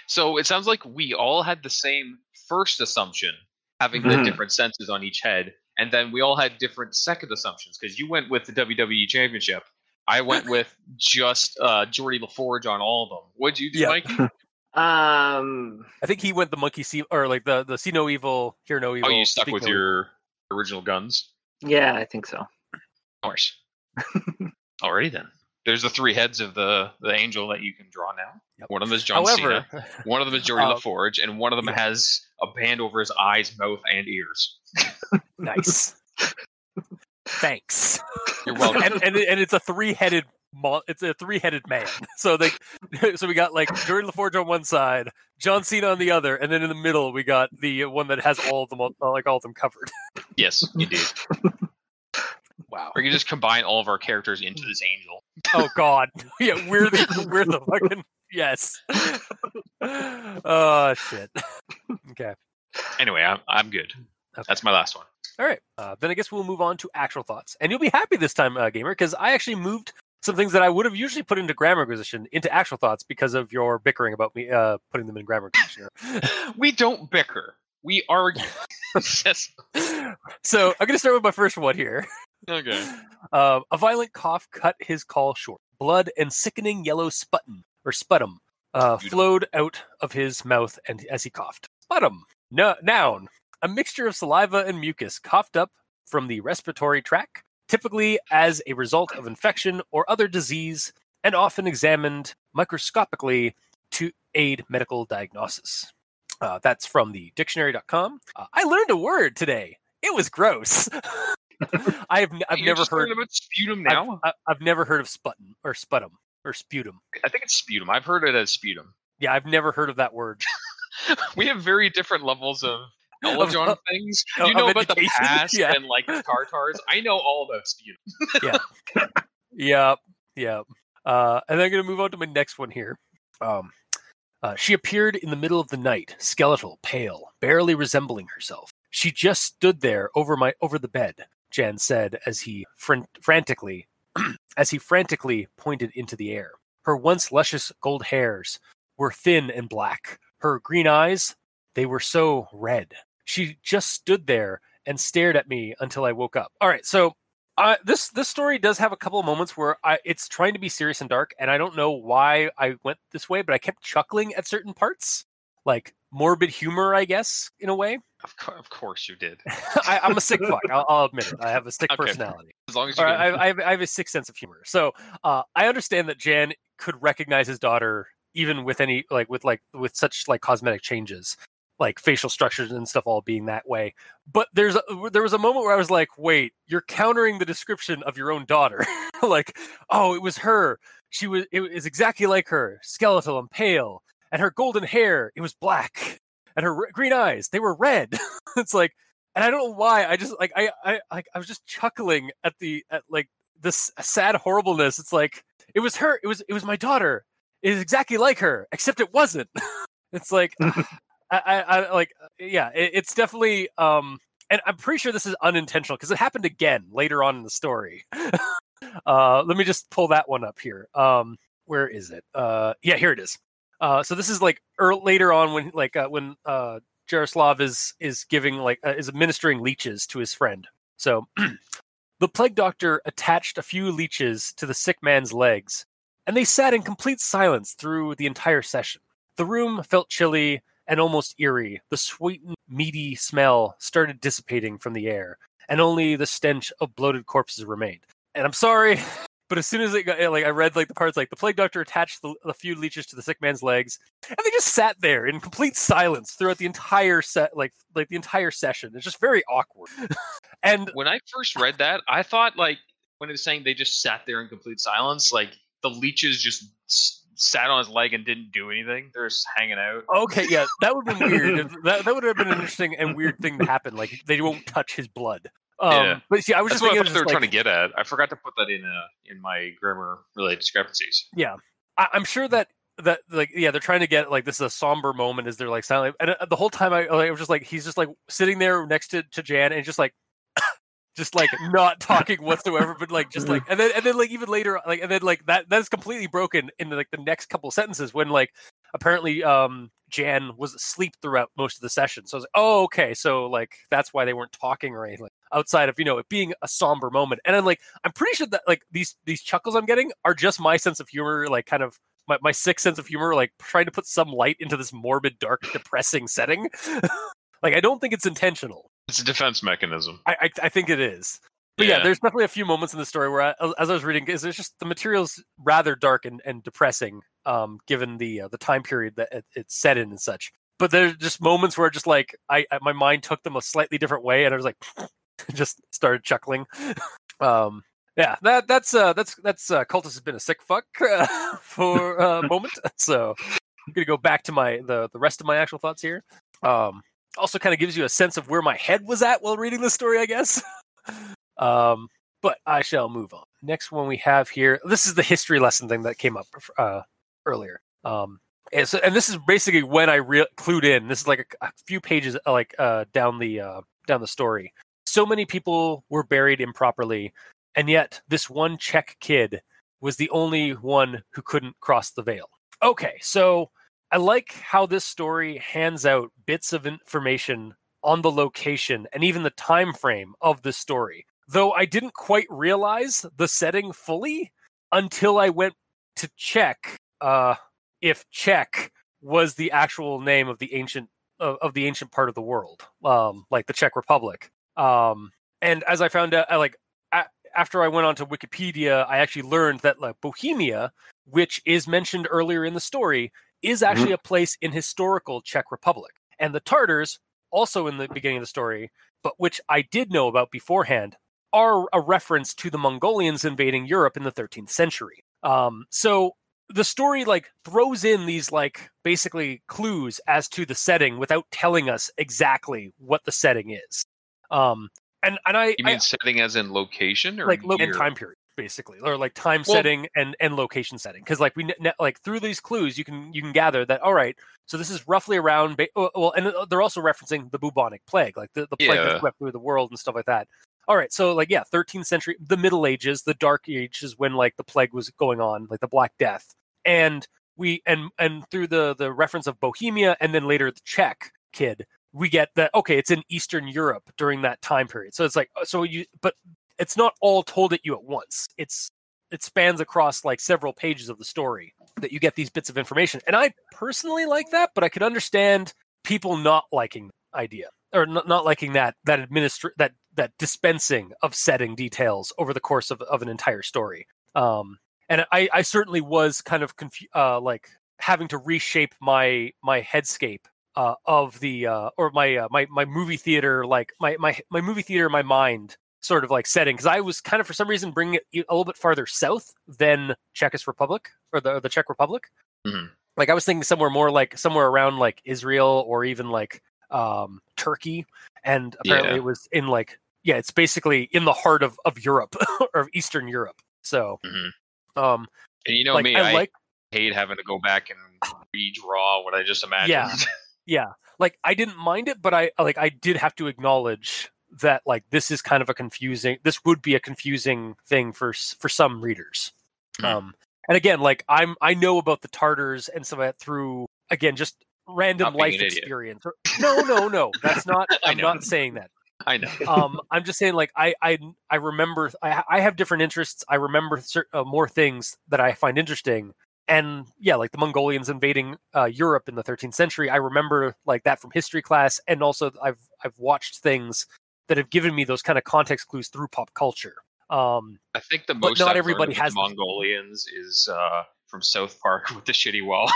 So it sounds like we all had the same first assumption, having the Mhm. different senses on each head, and then we all had different second assumptions because you went with the WWE Championship. I went with just uh, Geordi LaForge on all of them. What'd you do, Yeah. Mikey? Um, I think he went the monkey see or like the the see no evil, hear no evil. Oh, you stuck with no evil. your original guns? yeah, I think so. Of course. Alrighty then. There's the three heads of the the angel that you can draw now. Yep. One of them is John However, Cena. One of them is Geordi Uh, LaForge, and one of them yeah. has a band over his eyes, mouth, and ears. nice. Thanks. You're welcome. and, and and it's a three headed it's a three headed man. So they so we got like Jordan LaForge on one side, John Cena on the other, and then in the middle we got the one that has all of them on- like all of them covered. yes, indeed. Wow. Or you can just combine all of our characters into this angel. Oh God. Yeah, we're the we're the fucking yes. Oh shit. Okay. Anyway, I'm I'm good. Okay. That's my last one. All right. Uh, then I guess we'll move on to actual thoughts, and you'll be happy this time, uh, gamer, because I actually moved some things that I would have usually put into grammar inquisition into actual thoughts because of your bickering about me uh, putting them in grammar inquisition. We don't bicker. We argue. Yes. so I'm going to start with my first one here. Okay. Uh, a violent cough cut his call short. Blood and sickening yellow sputum or sputum uh, flowed out of his mouth, and as he coughed, sputum. No, noun. A mixture of saliva and mucus coughed up from the respiratory tract, typically as a result of infection or other disease, and often examined microscopically to aid medical diagnosis. Uh, that's from the dictionary.com. Uh, I learned a word today. It was gross. I have n- I've You're never heard about sputum I've- now. I- I've never heard of sputum or sputum or sputum. I think it's sputum. I've heard it as sputum. Yeah, I've never heard of that word. we have very different levels of knowledge on things. of- You know about the past Yeah. and like the Tartars. I know all about sputum. Yeah, Yeah. Uh, and then I'm going to move on to my next one here. Um, uh, she appeared in the middle of the night, skeletal, pale, barely resembling herself. She just stood there over my over the bed. Jan said as he fran- frantically, as he frantically pointed into the air. Her once luscious gold hairs were thin and black. Her green eyes, they were so red. She just stood there and stared at me until I woke up. All right, so uh, this this story does have a couple of moments where I, it's trying to be serious and dark, and I don't know why I went this way, but I kept chuckling at certain parts, like morbid humor, I guess, in a way. Of, co- of course you did. I, I'm a sick fuck. I'll, I'll admit it. I have a sick Okay. personality. As long as you did. I, I, have, I have a sick sense of humor. So uh, I understand that Jan could recognize his daughter even with any like with like with such like cosmetic changes, like facial structures and stuff all being that way. But there's a, there was a moment where I was like, wait, you're countering the description of your own daughter. like, oh, it was her. She was it was exactly like her, skeletal and pale, and her golden hair it was black, and her r- green eyes they were red. it's like and I don't know why. I just like I I like I was just chuckling at the at like this sad horribleness. It's like it was her. It was it was my daughter. It is exactly like her, except it wasn't. it's like I, I I like yeah. It, it's definitely um. And I'm pretty sure this is unintentional because it happened again later on in the story. uh, let me just pull that one up here. Um, where is it? Uh, yeah, here it is. Uh, so this is like later on when like uh, when uh, Jaroslav is is giving like uh, is administering leeches to his friend. So the plague doctor attached a few leeches to the sick man's legs, and they sat in complete silence through the entire session. The room felt chilly and almost eerie. The sweet meaty smell started dissipating from the air, and only the stench of bloated corpses remained. And I'm sorry, but as soon as it got like I read like the parts like the plague doctor attached the, the few leeches to the sick man's legs, and they just sat there in complete silence throughout the entire set like like the entire session it's just very awkward and when I first read that, I thought like when it was saying they just sat there in complete silence, like the leeches just sat on his leg and didn't do anything. They're just hanging out. okay yeah that would have been weird that, that would have been an interesting and weird thing to happen like they won't touch his blood um Yeah. but see i was That's just what thinking thought they were just, trying to get at. I forgot to put that in uh, in my grammar related discrepancies. I, i'm sure that that like yeah they're trying to get like this is a somber moment as they're like silent and uh, the whole time i, I was just like he's just like sitting there next to, to jan and just like just like not talking whatsoever but like just like and then and then like even later like and then like that that is completely broken in like the next couple sentences when like apparently um jan was asleep throughout most of the session. So i was like oh okay. So like that's why they weren't talking or anything outside of you know it being a somber moment. And then like i'm pretty sure that like these these chuckles i'm getting are just my sense of humor like kind of my, my sick sense of humor like trying to put some light into this morbid dark depressing setting. Like i don't think it's intentional It's a defense mechanism. I, I I think it is. But yeah. Yeah. there's definitely a few moments in the story where, I, as I was reading, is it's just the material's rather dark and, and depressing, um, given the uh, the time period that it, it's set in and such. But there's just moments where just like I, I my mind took them a slightly different way, and I was like, just started chuckling. um, yeah, that that's uh that's that's uh, cultist has been a sick fuck uh, for a moment. So I'm gonna go back to my the the rest of my actual thoughts here. Um, also kind of gives you a sense of where my head was at while reading this story, I guess. um, but I shall move on. Next one we have here. This is the history lesson thing that came up uh, earlier. Um, and, so, and this is basically when I re- clued in. This is like a, a few pages uh, like uh, down the uh, down the story. So many people were buried improperly, and yet this one Czech kid was the only one who couldn't cross the veil. Okay, so I like how this story hands out bits of information on the location and even the time frame of the story. Though I didn't quite realize the setting fully until I went to check uh, if Czech was the actual name of the ancient of, the ancient part of the world, um, like the Czech Republic. Um, and as I found out, I, like a- after I went onto Wikipedia, I actually learned that like Bohemia, which is mentioned earlier in the story, is actually a place in historical Czech Republic. And the Tartars, also in the beginning of the story, but which I did know about beforehand, are a reference to the Mongolians invading Europe in the 13th century. Um, so the story like throws in these like basically clues as to the setting without telling us exactly what the setting is. Um, and and I, You I mean setting as in location or like and year? time period basically, or like time Well- setting and and location setting. Because like we ne- like through these clues, you can you can gather that all right. So this is roughly around. Ba- well, and uh, they're also referencing the bubonic plague, like the, the plague Yeah. that swept through the world and stuff like that. All right, so like yeah, 13th century, the Middle Ages, the Dark Ages, when like the plague was going on, like the Black Death, and we and and through the the reference of Bohemia and then later the Czech kid, we get that okay, it's in Eastern Europe during that time period. So it's like uh, so you, but it's not all told at you at once. It's it spans across like several pages of the story that you get these bits of information, and I personally like that, but I could understand people not liking the idea or not, not liking that that administr that that dispensing of setting details over the course of, of an entire story. Um, and I, I certainly was kind of confu- uh, like having to reshape my my headscape uh, of the uh, or my uh, my my movie theater like my my my movie theater my mind sort of like setting because I was kind of for some reason bringing it a little bit farther south than Czechos Republic or the or the Czech Republic. Mhm. Like I was thinking somewhere more like somewhere around like Israel or even like um, Turkey, and apparently Yeah. it was in like yeah, it's basically in the heart of of Europe or of Eastern Europe. So, Mhm. um, And you know like me, I I, like hate having to go back and redraw what I just imagined. Yeah. yeah like i didn't mind it but i like i did have to acknowledge that like this is kind of a confusing this would be a confusing thing for for some readers. Hmm. um and again like i'm i know about the tartars and some of that through again just random life experience no no no that's not i'm not saying that. I know. um i'm just saying like i i i remember i i have different interests. I remember uh, more things that i find interesting. And yeah like the mongolians invading uh, europe in the 13th century i remember like that from history class. And also i've i've watched things that have given me those kind of context clues through pop culture um I think the most not I've everybody has. Mongolians is uh, from South Park with the shitty wall.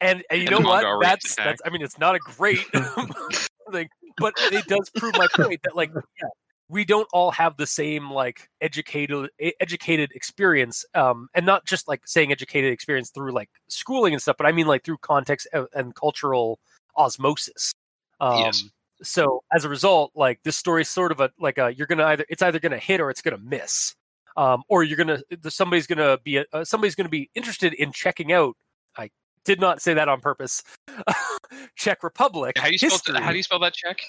and, and you And know what that's attack. that's i mean it's not a great thing but it does prove my point that like yeah, we don't all have the same like educated educated experience um and not just like saying educated experience through like schooling and stuff but i mean like through context and, and cultural osmosis um Yes. So as a result like this story is sort of a like a you're gonna either it's either gonna hit or it's gonna miss um or you're gonna somebody's gonna be uh, somebody's gonna be interested in checking out i did not say that on purpose czech republic how do you spell how do you spell that check?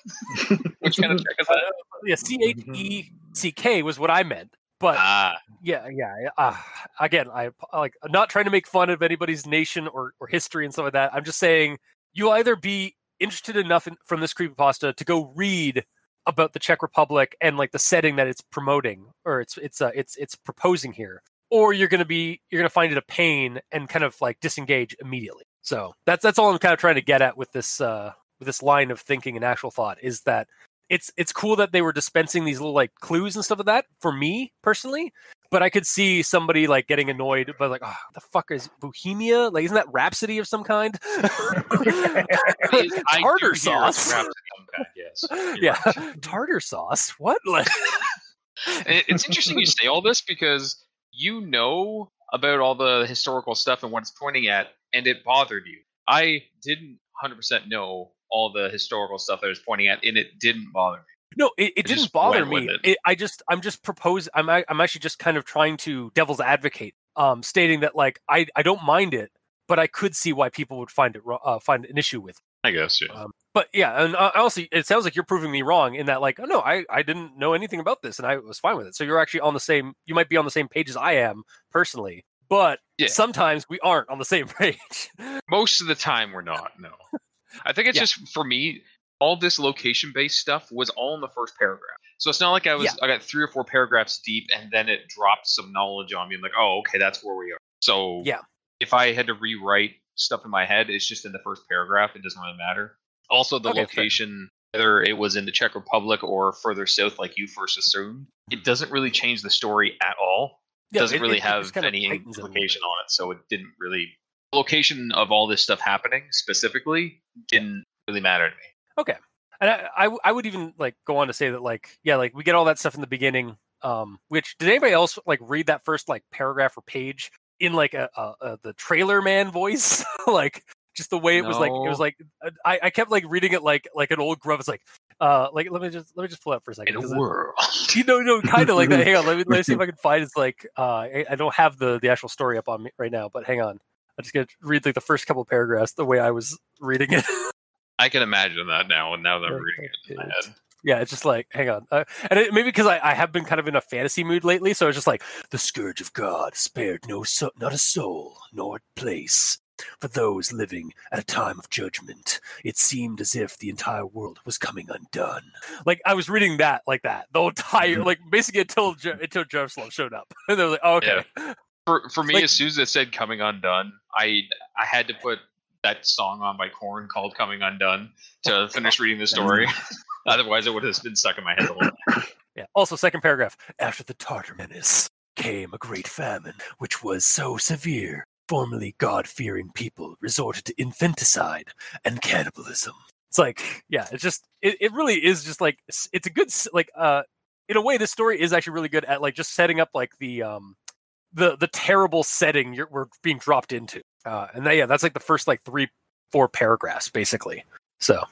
Which kind of check is that? yeah, C H E C K was what I meant. But Ah, yeah, yeah. Uh, again, I like I'm not trying to make fun of anybody's nation or, or history and stuff like that. I'm just saying you'll either be interested enough in, from this creepypasta to go read about the Czech Republic and like the setting that it's promoting or it's it's uh, it's it's proposing here, or you're gonna be you're gonna find it a pain and kind of like disengage immediately. So that's that's all I'm kind of trying to get at with this uh with this line of thinking and actual thought is that it's it's cool that they were dispensing these little like clues and stuff like that for me personally but i could see somebody like getting annoyed but like oh the fuck is bohemia like isn't that rhapsody of some kind tartar sauce Rhapsody yes. Yeah right. tartar sauce what like it's interesting you say all this because you know about all the historical stuff and what it's pointing at, and it bothered you. I didn't 100% know all the historical stuff that I was pointing at, and it didn't bother me. no it, it just didn't bother me it. it, i just i'm just propose i'm i'm actually just kind of trying to devil's advocate um stating that like i i don't mind it but i could see why people would find it uh, find an issue with I guess, yeah. Um, but yeah, and uh, honestly, it sounds like you're proving me wrong in that, like, oh no, I I didn't know anything about this, and I was fine with it. So you're actually on the same. You might be on the same page as I am personally, but Yeah. sometimes we aren't on the same page. Most of the time, we're not. No, I think it's Yeah. just for me. All this location-based stuff was all in the first paragraph, so it's not like I was. Yeah. I got three or four paragraphs deep, and then it dropped some knowledge on me. I'm like, oh, okay, that's where we are. So Yeah. if I had to rewrite stuff in my head, it's just in the first paragraph. It doesn't really matter. Also, the Okay, fair. location, whether it was in the Czech Republic or further south, like you first assumed, it doesn't really change the story at all Yeah, doesn't it- really it- have any tightens it a little implication on it, so it didn't really. Location of all this stuff happening specifically didn't really matter to me. Okay. And I I would even like go on to say that like yeah, like we get all that stuff in the beginning. Um, which did anybody else like read that first like paragraph or page in like a, a, a the trailer man voice, like just the way it was like it was like uh, I, I kept like reading it like like an old gruff. It's like uh, like let me just let me just pull it up for a second. In a 'cause it- world. you know, no, kind of like that. Hang on, let me let me see if I can find. It's like uh, I, I don't have the the actual story up on me right now, but hang on. I'm just gonna read like the first couple paragraphs the way I was reading it. I can imagine that now. And now that I'm reading it in my head. yeah, it's just like hang on, uh, and it, maybe because I, I have been kind of in a fantasy mood lately, so it's just like the scourge of God spared no so, not a soul nor a place. For those living at a time of judgment, it seemed as if the entire world was coming undone. Like I was reading that like that the entire like basically until Je- until Jerusalem showed up, and they're like, oh, okay, For for me, Like- as soon as it said "Coming Undone," I I had to put that song on by Korn called "Coming Undone" to finish reading the story. Otherwise, it would have been stuck in my head the whole time. Yeah. Also, second paragraph. After the Tartar menace came a great famine, which was so severe, formerly God fearing people resorted to infanticide and cannibalism. It's like, yeah, it's just, it, it really is just like, it's a good, like, uh, in a way, this story is actually really good at like just setting up like the, um, the, the terrible setting you're, we're being dropped into. Uh, and that, yeah, that's like the first like three, four paragraphs basically. So,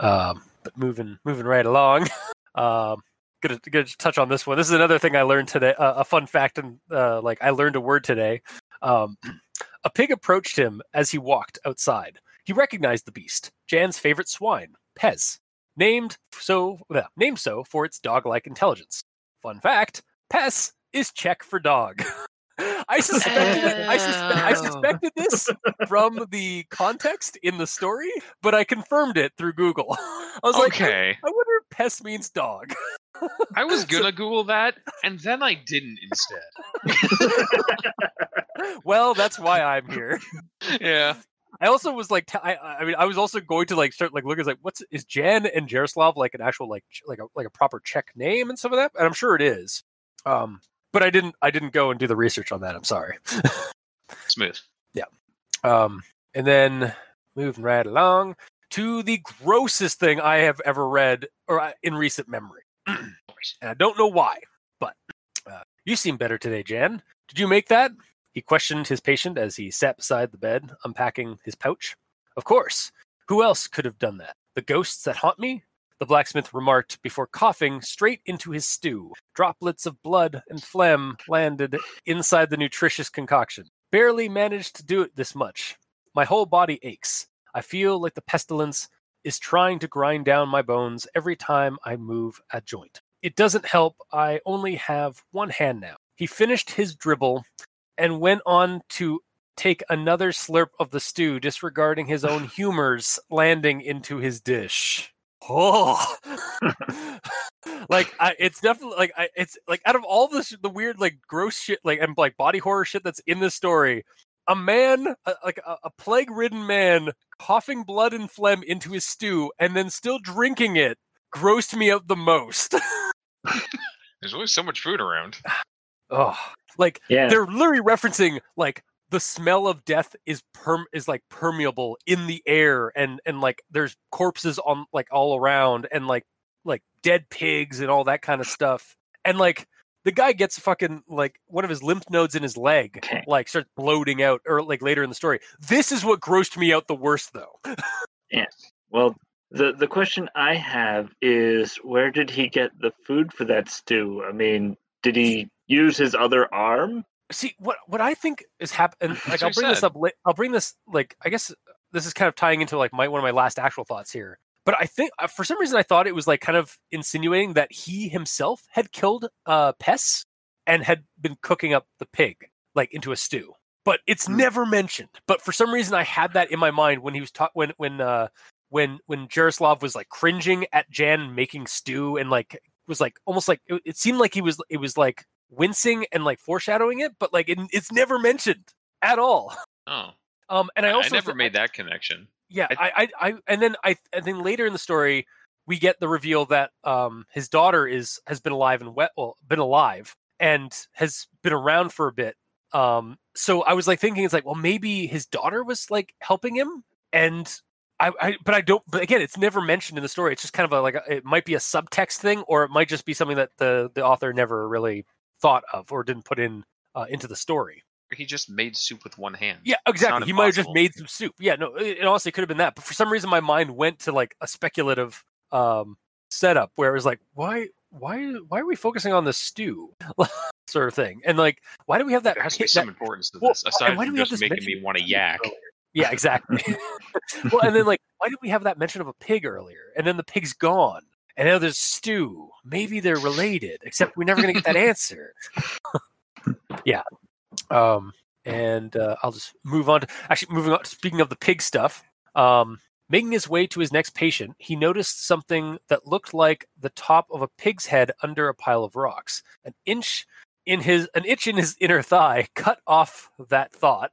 um, but moving, moving right along. um, gonna gonna touch on this one. This is another thing I learned today. Uh, a fun fact, and uh, like I learned a word today. Um, a pig approached him as he walked outside. He recognized the beast, Jan's favorite swine, Pes, named so well, named so for its dog-like intelligence. Fun fact: Pes is Czech for dog. I suspected it. I, suspe- I suspected this from the context in the story, but I confirmed it through Google. I was like, okay, I wonder if Pes means dog. I was gonna Google that, and then I didn't instead. well, that's why I'm here. Yeah, I also was like, t- I, I mean, I was also going to like start like looking like, what's is Jan and Jaroslav like an actual like ch- like a like a proper Czech name and some of that, and I'm sure it is. Um, but I didn't I didn't go and do the research on that. I'm sorry. smooth. Yeah. Um, and then moving right along to the grossest thing I have ever read or uh, in recent memory. and I don't know why, but uh, you seem better today, Jan. Did you make that? He questioned his patient as he sat beside the bed, unpacking his pouch. Of course. Who else could have done that? The ghosts that haunt me? The blacksmith remarked before coughing straight into his stew. Droplets of blood and phlegm landed inside the nutritious concoction. Barely managed to do it this much. My whole body aches. I feel like the pestilence is trying to grind down my bones every time I move a joint. It doesn't help. I only have one hand now. He finished his dribble and went on to take another slurp of the stew, disregarding his own humors, landing into his dish. Oh, like I, it's definitely like I, it's like out of all this the weird like gross shit like and like body horror shit that's in this story, a man a, like a, a plague ridden man coughing blood and phlegm into his stew and then still drinking it grossed me out the most. There's always so much food around. oh, like Yeah. they're literally referencing like the smell of death is perm is like permeable in the air and and like there's corpses on like all around and like like dead pigs and all that kind of stuff and like the guy gets fucking like one of his lymph nodes in his leg Okay. like starts bloating out or like later in the story this is what grossed me out the worst though Yeah. Well, the the question I have is where did he get the food for that stew? I mean, did he use his other arm? See what what I think is happening. Like I'll bring this up. la- I'll bring this like I guess this is kind of tying into like my one of my last actual thoughts here. But I think uh, for some reason I thought it was like kind of insinuating that he himself had killed uh Pes and had been cooking up the pig like into a stew. But it's Hmm. never mentioned. But for some reason I had that in my mind when he was taught when when uh when when Jaroslav was like cringing at Jan making stew and like was like almost like it, it seemed like he was it was like wincing and like foreshadowing it, but like it, it's never mentioned at all. Oh, Um, and I I, also never made that connection. yeah, I, I, I, and then I, and then later in the story, we get the reveal that um his daughter is has been alive and wet, well, been alive and has been around for a bit. Um, so I was like thinking, it's like, well, maybe his daughter was like helping him, and I, I, but I don't. But again, it's never mentioned in the story. It's just kind of a, like a, it might be a subtext thing, or it might just be something that the the author never really thought of or didn't put in uh, into the story. He just made soup with one hand. Yeah, exactly. He might have just made some soup. Yeah, no, it, it honestly could have been that. But for some reason, my mind went to like a speculative um, setup where it was like, why, why, why are we focusing on the stew, sort of thing, and like, why do we have that? There has to be pig- some importance to Well, this, aside why do from we have just this making me want to yak. earlier? Yeah, exactly. well, and then like, why did we have that mention of a pig earlier? And then the pig's gone, and now there's stew. Maybe they're related, except we're never gonna get that answer. yeah. Um, and uh, I'll just move on to actually moving on. Speaking of the pig stuff, um, making his way to his next patient, he noticed something that looked like the top of a pig's head under a pile of rocks. An inch in his an itch in his inner thigh cut off that thought.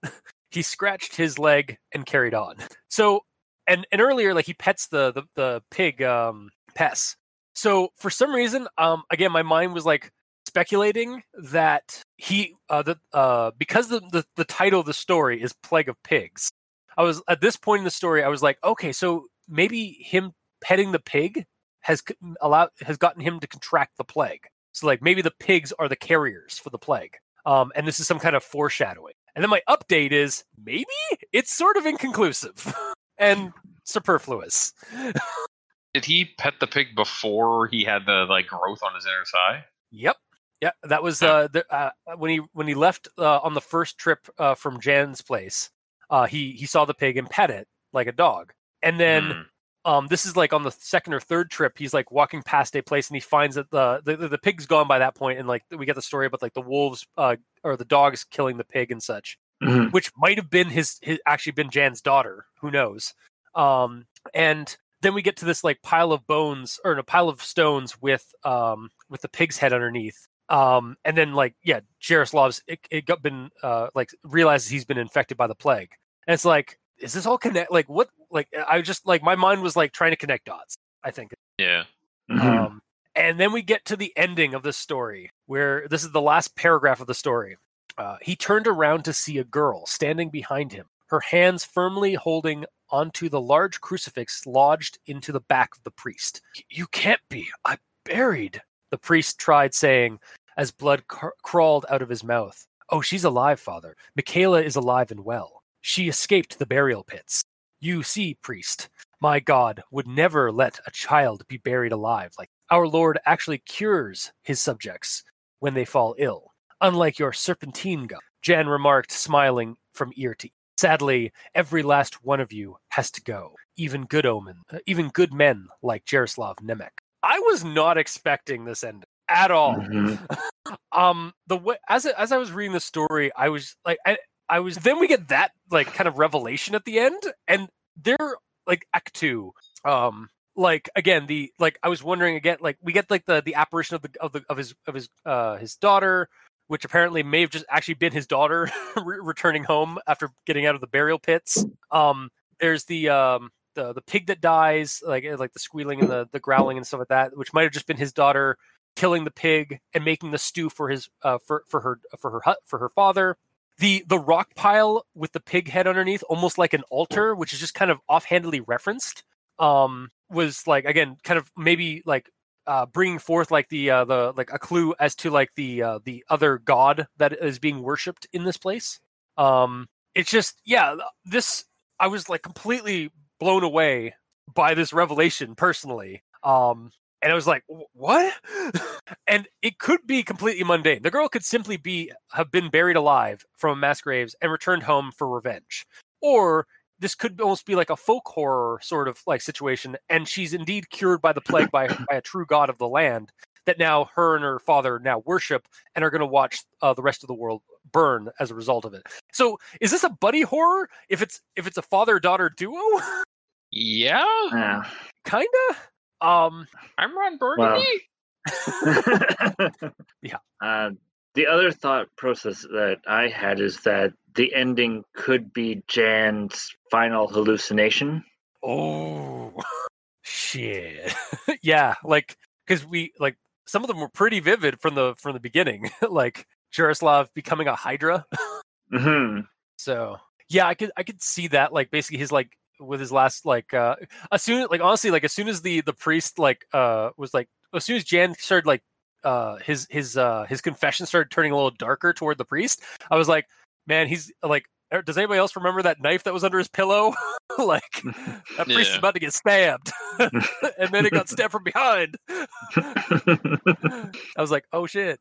He scratched his leg and carried on. So, and and earlier, like he pets the the, the pig um, Pes. So for some reason, um, again, my mind was like speculating that he uh uh because the, the the title of the story is plague of pigs i was at this point in the story i was like okay so maybe him petting the pig has allowed has gotten him to contract the plague. So like maybe the pigs are the carriers for the plague. Um and this is some kind of foreshadowing. And then my update is maybe? It's sort of inconclusive and superfluous Did he pet the pig before he had the like growth on his inner thigh? Yep. Yeah, that was uh, the, uh, when he when he left uh, on the first trip uh, from Jan's place. Uh, he he saw the pig and pet it like a dog, and then Hmm. um, this is like on the second or third trip. He's like walking past a place and he finds that the the, the pig's gone by that point, and like we get the story about like the wolves uh, or the dogs killing the pig and such Mhm. which might have been his, his actually been Jan's daughter. Who knows? Um, and then we get to this like pile of bones or a pile of stones with um with the pig's head underneath. Um, and then like yeah, Jaroslav's it, it got been uh like realizes he's been infected by the plague. And it's like, is this all connect? Like what? Like I just like my mind was like trying to connect dots. I think Yeah. Mhm. um, and then we get to the ending of the story, where this is the last paragraph of the story. Uh, he turned around to see a girl standing behind him, her hands firmly holding onto the large crucifix lodged into the back of the priest. You can't be. I buried. The priest tried saying as blood cr- crawled out of his mouth. Oh, she's alive, father. Michaela is alive and well. She escaped the burial pits. You see, priest, my God would never let a child be buried alive. Like our Lord actually cures his subjects when they fall ill, unlike your serpentine God. Jan remarked, smiling from ear to ear. Sadly, every last one of you has to go, even good omen, uh, even good men like Jaroslav Nemec. I was not expecting this ending at all Mhm. um the way as I- as I was reading the story, I was like I I was then we get that like kind of revelation at the end, and they're like act two. Um like again the like I was wondering again like we get like the the apparition of the of the of his of his uh his daughter which apparently may have just actually been his daughter re- returning home after getting out of the burial pits. Um, there's the um, the the pig that dies, like like the squealing and the the growling and stuff like that, which might have just been his daughter killing the pig and making the stew for his uh, for for her for her hut for her father. The the rock pile with the pig head underneath, almost like an altar, which is just kind of offhandedly referenced, um, was like again kind of maybe like uh, bringing forth like the uh, the like a clue as to like the uh, the other god that is being worshipped in this place. Um, it's just yeah, this I was like completely blown away by this revelation personally. Um, and I was like, what? and it could be completely mundane. The girl could simply be have been buried alive from mass graves and returned home for revenge, or this could almost be like a folk horror sort of like situation, and she's indeed cured by the plague by by a true god of the land that now her and her father now worship and are going to watch uh, the rest of the world burn as a result of it. So, is this a buddy horror? If it's if it's a father daughter duo, Yeah, Yeah. kinda. Um, I'm Ron Burgundy. Yeah. Uh, the other thought process that I had is that the ending could be Jan's final hallucination. oh shit, yeah, like because we like some of them were pretty vivid from the from the beginning, like Jaroslav becoming a Hydra. hmm So yeah, I could I could see that like basically his like with his last like uh as soon like honestly like as soon as the the priest like uh was like as soon as Jan started like uh his his uh his confession started turning a little darker toward the priest, I was like, man, he's like er, does anybody else remember that knife that was under his pillow? like that priest is about to get stabbed. and then it got stabbed from behind. I was like, oh shit.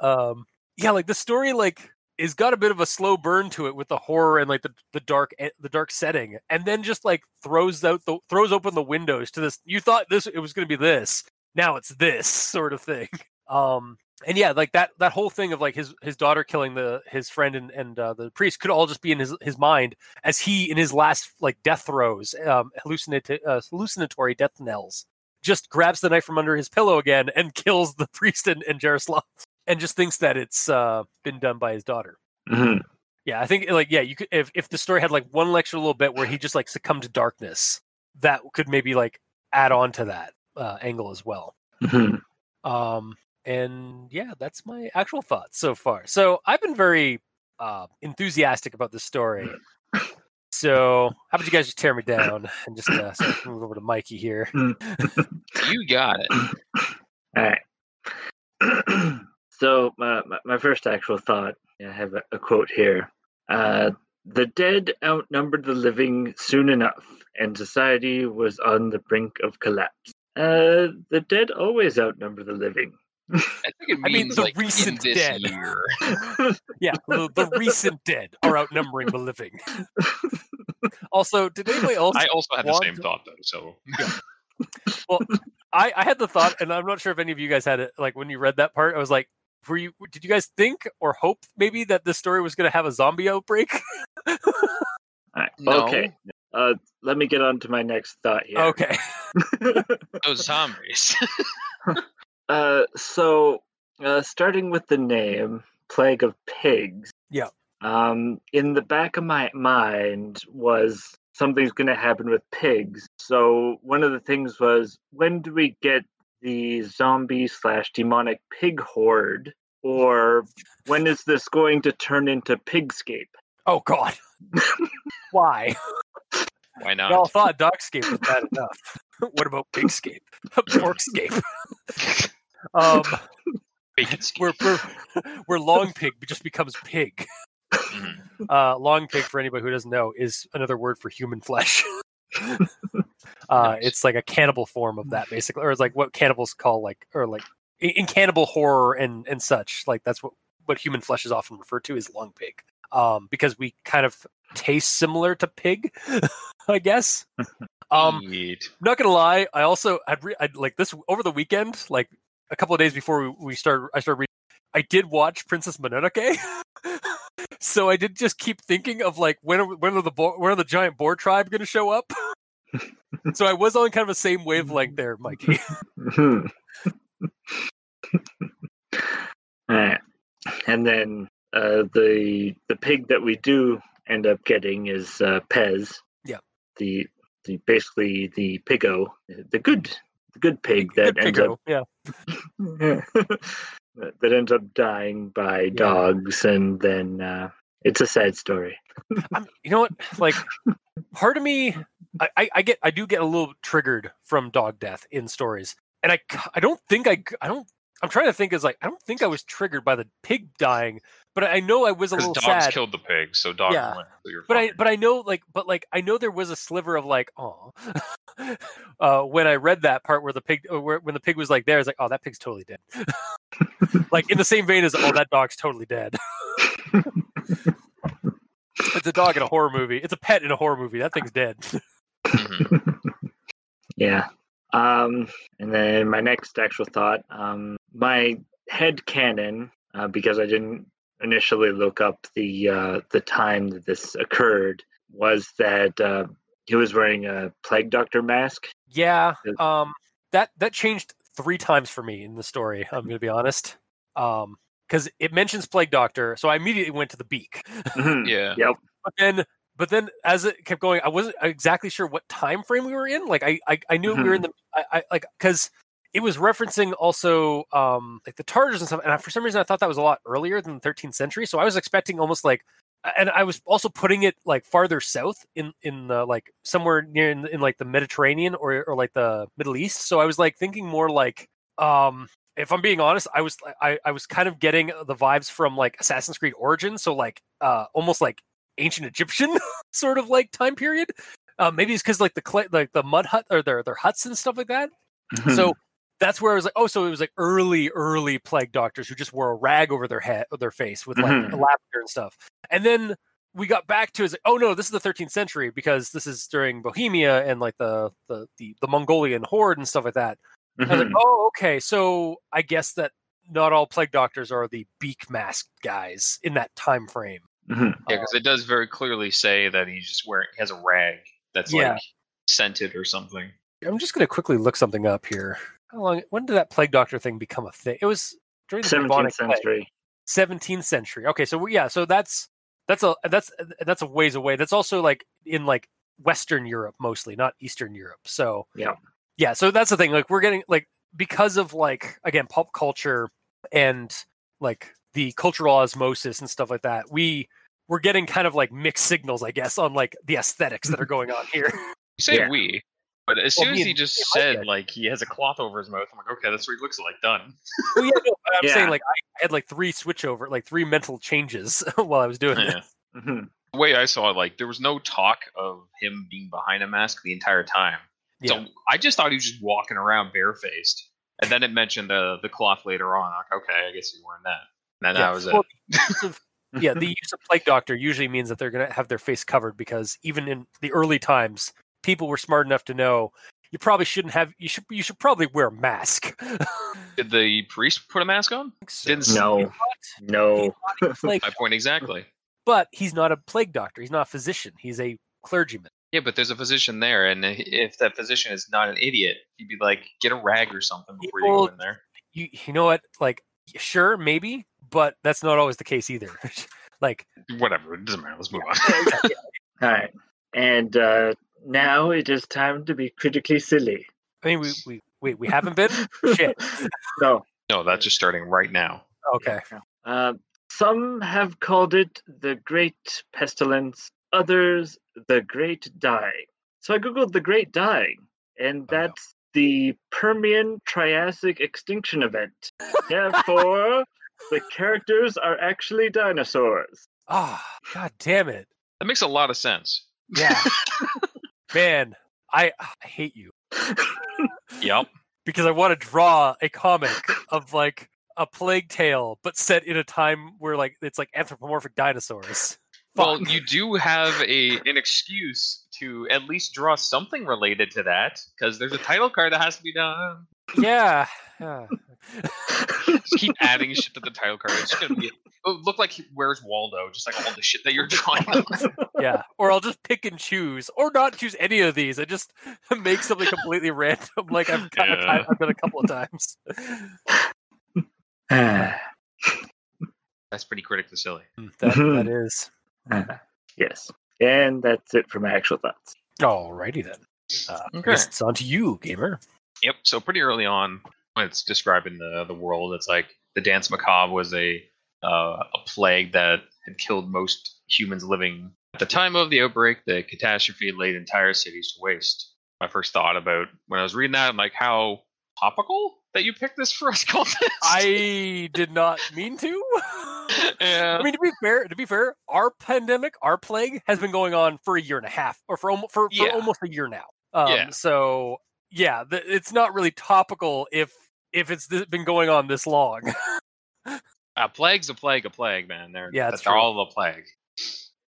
Um, yeah, like the story like is got a bit of a slow burn to it with the horror and like the, the dark eh, the dark setting, and then just like throws out the throws open the windows to this. You thought this it was going to be this, now it's this sort of thing. Um, and yeah, like that that whole thing of like his his daughter killing the his friend and and uh, the priest could all just be in his his mind as he in his last like death throes, um, hallucinatory uh, hallucinatory death knells, just grabs the knife from under his pillow again and kills the priest and, and Jaroslav, and just thinks that it's uh, been done by his daughter. Mhm. Yeah, I think like yeah, you could if if the story had like one extra little bit where he just like succumbed to darkness, that could maybe like add on to that uh, angle as well. Mhm. Um, and yeah, that's my actual thoughts so far. So I've been very uh, enthusiastic about this story. So how about you guys just tear me down and just uh, so move over to Mikey here? You got it. All right. so my, my my first actual thought, I have a, a quote here. Uh, the dead outnumbered the living soon enough, and society was on the brink of collapse. Uh, the dead always outnumber the living. I think it means I mean, the like in recent this dead. year. Yeah, the, the recent dead are outnumbering the living. Also, did anybody else? I also had the same to- thought though. So well, I, I had the thought, and I'm not sure if any of you guys had it. Like when you read that part, I was like, "Were you? Did you guys think or hope maybe that this story was going to have a zombie outbreak?" All right, No. Okay. Uh, let me get on to my next thought here. Okay. those zombies. Uh, so, uh, starting with the name Plague of Pigs. Yeah. Um, in the back of my mind was something's going to happen with pigs. So one of the things was when do we get the zombie slash demonic pig horde, or when is this going to turn into Pigscape? Oh God. Why? Why not? We all not? thought Dogscape was bad enough. what about Pigscape? Porkscape. um, where where where Long Pig just becomes pig. Mhm. Uh, long pig, for anybody who doesn't know, is another word for human flesh. uh. It's like a cannibal form of that, basically, or it's like what cannibals call like, or like in, cannibal horror and and such. Like that's what what human flesh is often referred to as long pig, um, because we kind of taste similar to pig, I guess. Um, Neat. not gonna lie, I also I'd, re- I'd like this over the weekend, like a couple of days before we, we started. I started reading. I did watch Princess Mononoke, so I did just keep thinking of like when are, when are the bo- when are the giant boar tribe going to show up? so I was on kind of the same wavelength there, Mikey. Hmm. Alright. And then uh, the the pig that we do end up getting is uh, Pes. Yeah. The the basically the pigo, the good good pig that Good ends up yeah. that ends up dying by dogs, and then uh, it's a sad story. You know what? Like, part of me, I, I, I get, I do get a little triggered from dog death in stories, and I, I don't think I, I don't. I'm trying to think as like I don't think I was triggered by the pig dying, but I know I was a Because little dogs sad. killed the pig, so dogs Yeah. win. So you're but I but I know like but like I know there was a sliver of like oh uh when I read that part where the pig uh, where, when the pig was like there I was like oh that pig's totally dead like in the same vein as oh that dog's totally dead it's a dog in a horror movie it's a pet in a horror movie that thing's dead Mhm. Yeah. Um, and then my next actual thought, um, my head canon, uh, because I didn't initially look up the uh, the time that this occurred, was that uh, he was wearing a plague doctor mask. yeah um that that changed three times for me in the story I'm gonna be honest um because it mentions plague doctor so I immediately went to the beak Mhm. Yeah. Yep. but then but then as it kept going i wasn't exactly sure what time frame we were in like i i, I knew we were in the i, I like because it was referencing also um like the tartars and stuff and I, for some reason i thought that was a lot earlier than the 13th century so i was expecting almost like and i was also putting it like farther south in in the like somewhere near in, in like the mediterranean or or like the middle east so i was like thinking more like um if I'm being honest, I was I, I was kind of getting the vibes from like Assassin's Creed Origins, so like uh almost like ancient Egyptian sort of like time period. Uh, maybe it's because like the clay, like the mud hut or their their huts and stuff like that. Mm-hmm. So that's where I was like, oh, so it was like early, early plague doctors who just wore a rag over their head, or their face with like Mhm. lavender and stuff. And then we got back to is like, oh no, this is the 13th century because this is during Bohemia and like the the the, the Mongolian horde and stuff like that. I was like, oh, okay, so I guess that not all plague doctors are the beak mask guys in that time frame. Mhm. Yeah, because it does very clearly say that he's just wearing he has a rag that's Yeah. like scented or something. I'm just going to quickly look something up here. How long? When did that plague doctor thing become a thing? It was during the 17th bubonic plague. century. 17th century. Okay, so yeah, so that's that's a that's that's a ways away. That's also like in like Western Europe mostly, not Eastern Europe. So Yeah. yeah. So that's the thing. Like we're getting like because of like again pop culture and like the cultural osmosis and stuff like that. We we're getting kind of like mixed signals, I guess, on like the aesthetics that are going on here. You say Yeah. we, but as Well, soon as he and- just me said did. like he has a cloth over his mouth, I'm like, okay, that's what he looks like. Done. well, yeah, no, I'm Yeah. saying like I had like three switch over, like three mental changes while I was doing Yeah. this. Mhm. The way I saw it, like there was no talk of him being behind a mask the entire time. Yeah. So I just thought he was just walking around barefaced. And then it mentioned the the cloth later on. Like, okay, I guess he's wearing that. And then Yeah. that was it. Well, the use of- yeah, the use of plague doctor usually means that they're going to have their face covered because even in the early times, people were smart enough to know you probably shouldn't have. You should. You should probably wear a mask. Did the priest put a mask on? Didn't No, no. Plague- My point exactly. but he's not a plague doctor. He's not a physician. He's a clergyman. Yeah, but there's a physician there, and if that physician is not an idiot, he'd be like, get a rag or something before you go in there. You. You know what? Like, sure, maybe, but that's not always the case either. like, Whatever, it doesn't matter. Let's move on. All right. And uh, now it is time to be critically silly. I mean, we we we, we haven't been. Shit. No. no, that's just starting right now. Okay. Uh, some have called it the Great Pestilence, others the Great Dying. So I googled the Great Dying, and Oh, no. that's the Permian Triassic extinction event. Therefore, the characters are actually dinosaurs. Ah, god damn it. That makes a lot of sense. Yeah. Man, I I hate you. Yep. because I want to draw a comic of like a plague tale, but set in a time where like it's like anthropomorphic dinosaurs. Well, you do have a an excuse to at least draw something related to that, because there's a title card that has to be done. yeah. Yeah. Just keep adding shit to the title card. It's just gonna be it'll look like where's Waldo, just like all the shit that you're drawing. yeah. Or I'll just pick and choose, or not choose any of these. I just make something completely random, like I've, got, Yeah. I've done a couple of times. Ah. That's pretty critically silly. Hmm, that, that is. Ah, yes. And that's it for my actual thoughts. Alrighty then. Uh, I Okay. guess it's on to you, gamer. Yep. So pretty early on, when it's describing the the world, it's like the danse macabre was a uh, a plague that had killed most humans living at the time of the outbreak. The catastrophe had laid entire cities to waste. My first thought about when I was reading that, I'm like, how topical that you picked this for us contest. I did not mean to. yeah. I mean, to be fair, to be fair, our pandemic, our plague, has been going on for a year and a half, or for almost for, for Yeah. almost a year now. Um, Yeah. So yeah, the, it's not really topical if if it's th- been going on this long. A plague's a plague, a plague, man. They're, Yeah, that's they're all a plague.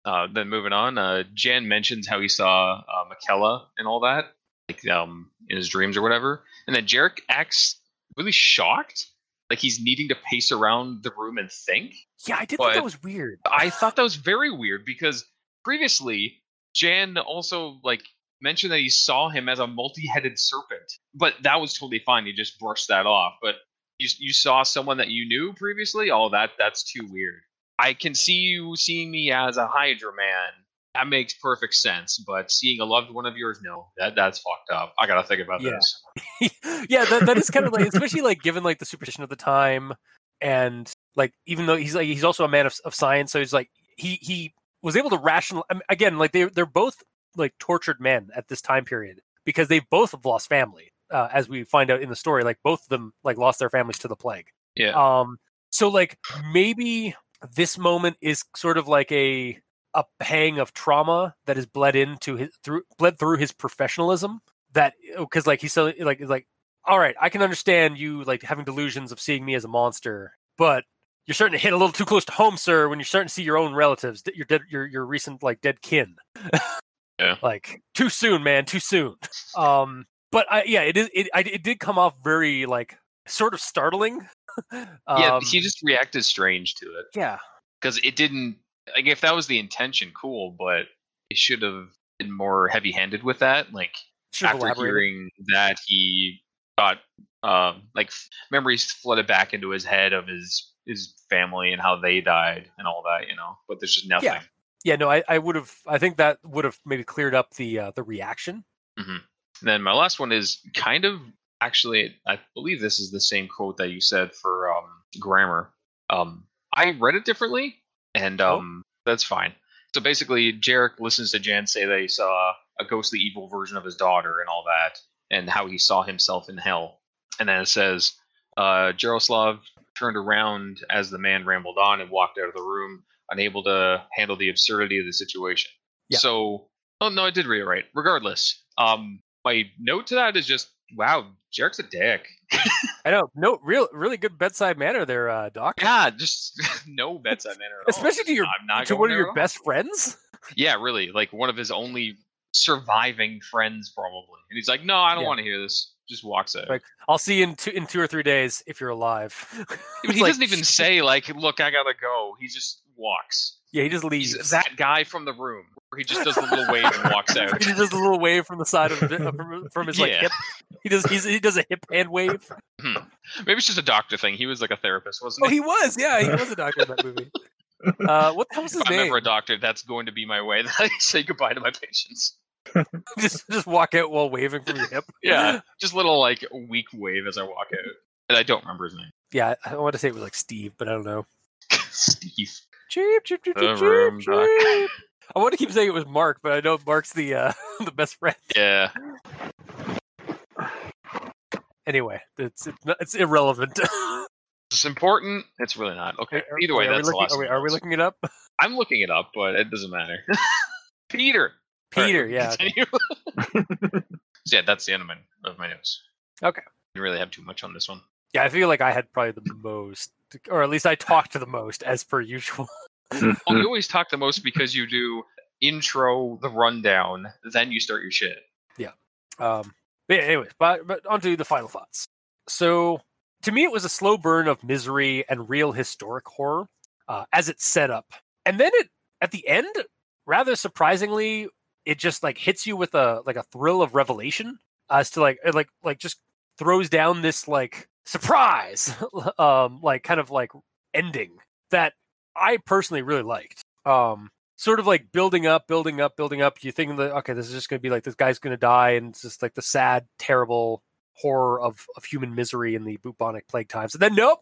Uh, then moving on, uh, Jan mentions how he saw uh, Michaela and all that, like um, in his dreams or whatever. And then Jarek acts really shocked, like he's needing to pace around the room and think. yeah, I did But- think that was weird. I thought that was very weird because previously Jan also like mentioned that he saw him as a multi-headed serpent, but that was totally fine. He just brushed that off. But you you saw someone that you knew previously. Oh, that that's too weird. I can see you seeing me as a Hydra man. That makes perfect sense. But seeing a loved one of yours, no, that that's fucked up. I gotta think about Yeah. this. yeah, that, that is kind of like, especially like given like the superstition of the time, and like even though he's like he's also a man of, of science, so he's like he he was able to rational again like they they're both like tortured men at this time period because they both have lost family, uh, as we find out in the story. Like both of them like lost their families to the plague. Yeah. Um, so like maybe this moment is sort of like a a pang of trauma that is bled into his through bled through his professionalism that because like he's so like like all right i can understand you like having delusions of seeing me as a monster but you're starting to hit a little too close to home sir when you're starting to see your own relatives your dead your, your recent like dead kin Yeah. like too soon man too soon um but I, yeah it is it, I, it did come off very like sort of startling yeah, um, he just reacted strange to it yeah because it didn't. Like, if that was the intention, cool, but it should have been more heavy-handed with that. Like should after elaborated. hearing that, he got um like memories flooded back into his head of his his family and how they died and all that, you know. But there's just nothing. Yeah. Yeah no i, I would have i think that would have maybe cleared up the uh, the reaction And then my last one is kind of actually, I believe this is the same quote that you said for um, grammar. Um, I read it differently, and Oh. um, that's fine. So basically, Jarek listens to Jan say that he saw a ghostly evil version of his daughter and all that, and how he saw himself in hell. And then it says, uh, Jaroslav turned around as the man rambled on and walked out of the room, unable to handle the absurdity of the situation. Yeah. So, oh no, I did right. Regardless, um, my note to that is just, wow, Jarek's a dick. i know no real really good bedside manner there uh doc Yeah, just no bedside manner at all. especially to your I'm not to one of your best friends Yeah, really, like one of his only surviving friends, probably. And he's like, "No, I don't Yeah. want to hear this." Just walks out. Like, i'll see you in two in two or three days if you're alive he doesn't even say like, "Look, I gotta go." He just walks. yeah he just leaves He's that guy from the room. Where he just does the little wave and walks out. he just does a little wave from the side of uh, from, uh, from his like Yeah. hip he does he's, he does a hip hand wave hmm. Maybe it's just a doctor thing. He was like a therapist, wasn't he? oh he? he was yeah he was a doctor in that movie uh what the hell was his if I'm name ever a doctor, that's going to be my way that I say goodbye to my patients. just just walk out while waving from your hip Yeah, just little like weak wave as I walk out. And I don't remember his name. yeah i want to say it was like steve but i don't know Steve. The cheap cheap, room doc. cheap. i want to keep saying it was mark but i know mark's the uh the best friend Yeah. anyway it's it's, not- it's irrelevant It's important. It's really not. Okay. Are- Either way, are we that's the looking, last are we, are we looking it up I'm looking it up, but it doesn't matter. Peter. All right, peter yeah okay. so yeah, that's the end of my, of my notes. Okay. Didn't really have too much on this one. Yeah i feel like i had probably the most or at least i talked the most as per usual Well, you always talk the most because you do intro, the rundown, then you start your shit. Yeah. Um, but yeah, anyways, but but onto the final thoughts. So to me, it was a slow burn of misery and real historic horror uh, as it's set up, and then it at the end, rather surprisingly, it just like hits you with a like a thrill of revelation as to like it like like just throws down this like surprise, um, like kind of like ending that I personally really liked. Um, sort of like building up, building up, building up. You think that okay, this is just going to be like this guy's going to die, and it's just like the sad, terrible horror of of human misery in the bubonic plague times. And then nope,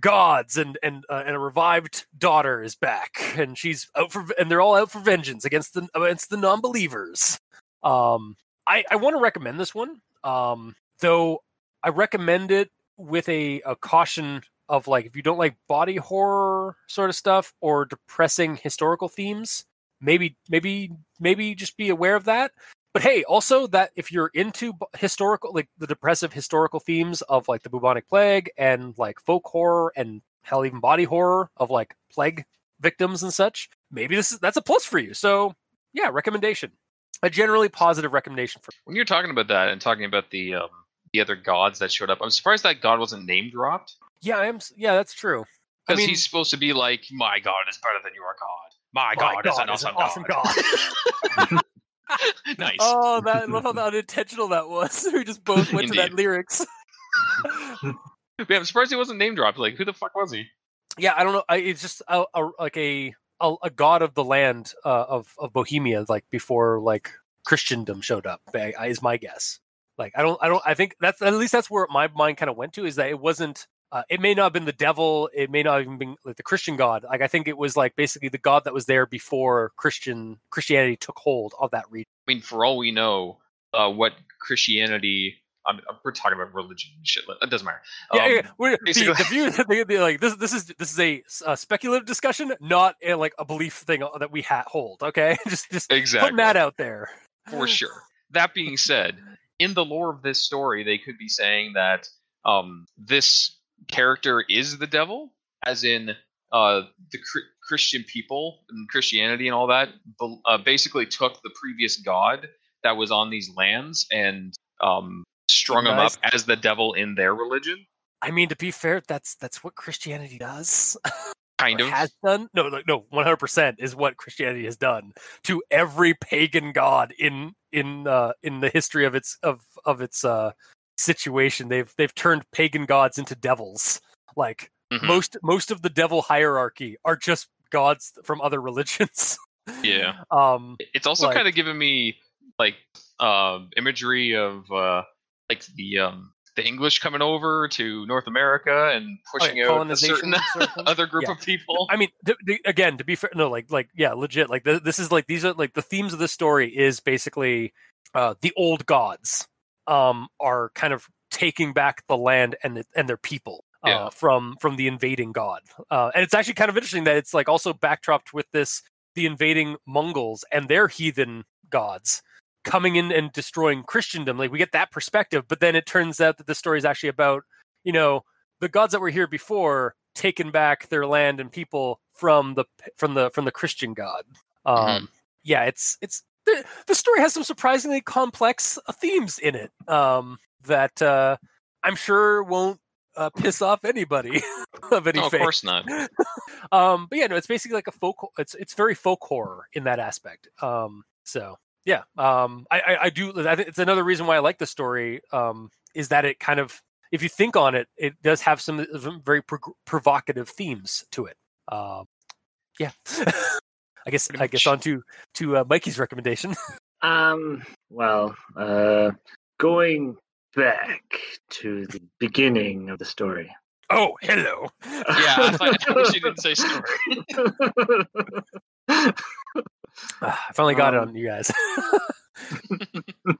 gods and and uh, and a revived daughter is back, and she's out for and they're all out for vengeance against the against the non-believers. Um, I I want to recommend this one. Um, though I recommend it with a, a caution of like if you don't like body horror sort of stuff or depressing historical themes, maybe maybe maybe just be aware of that. But hey, also that if you're into historical like the depressive historical themes of like the bubonic plague and like folk horror and hell even body horror of like plague victims and such, maybe this is that's a plus for you. So yeah, recommendation. A generally positive recommendation for When you're talking about that and talking about the um, the other gods that showed up, I'm surprised that god wasn't name dropped. Yeah, I am yeah, that's true. I Because mean- he's supposed to be like, my god is better than your god. My, My god, is an awesome, awesome god. nice. Oh, that I love how unintentional that was. we just both went to that lyrics. Yeah, I'm surprised he wasn't name dropped. Like, who the fuck was he? yeah, I don't know. I, it's just a, a, like a, a a god of the land uh, of of Bohemia, like before like Christendom showed up. I- I- Is my guess. Like I don't I don't I think that's at least that's where my mind kind of went to is that it wasn't. Uh, it may not have been the devil. It may not even been like the Christian God. Like I think it was like basically the God that was there before Christian Christianity took hold of that region. I mean, for all we know, uh, what Christianity I'm, we're talking about religion and shit. It doesn't matter. Yeah, Um, yeah. We're, the, basically- the view that they, they like this. This is this is a speculative discussion, not a, like a belief thing that we ha- hold. Okay, just just exactly. putting that out there. for sure. That being said, in the lore of this story, they could be saying that um, this character is the devil, as in uh, the Chri- Christian people and Christianity and all that, uh, basically took the previous god that was on these lands and um, strung him up as the devil in their religion. I mean, to be fair, that's that's what Christianity does. Kind of. has done. No, like, no, one hundred percent is what Christianity has done to every pagan god in in uh, in the history of its of of its uh, situation. They've they've turned pagan gods into devils. Like Mhm. most most of the devil hierarchy are just gods from other religions. Yeah. um, It's also like- kind of given me like um, imagery of uh, like the um, the English coming over to North America and pushing out a Oh, certain sort of thing. other group Yeah. of people. I mean, to, to- again, to be fair, no, like, like, yeah, legit. Like, th- this is like these are like the themes of this story is basically uh, the old gods um, are kind of taking back the land and the, and their people uh, Yeah. from from the invading god. Uh, and it's actually kind of interesting that it's like also backdropped with this the invading Mongols and their heathen gods coming in and destroying Christendom. Like we get that perspective, but then it turns out that the story is actually about you know the gods that were here before taking back their land and people from the from the from the Christian god. Um, Mhm. Yeah, it's it's the, the story has some surprisingly complex uh, themes in it um, that uh, I'm sure won't uh, piss off anybody of any No, of course not. Um, but yeah, no, it's basically like a folk. It's it's very folk horror in that aspect. Um, so yeah, um, I, I I do. I think it's another reason why I like the story. Um, is that it kind of, if you think on it, it does have some some very pro- provocative themes to it. Um, yeah. I guess Pretty I guess much. on to to uh, Mikey's recommendation. Um, well, uh, going back to the beginning of the story. oh, hello. Yeah, I, thought, I wish you didn't say story. Finally got it Um, on you guys.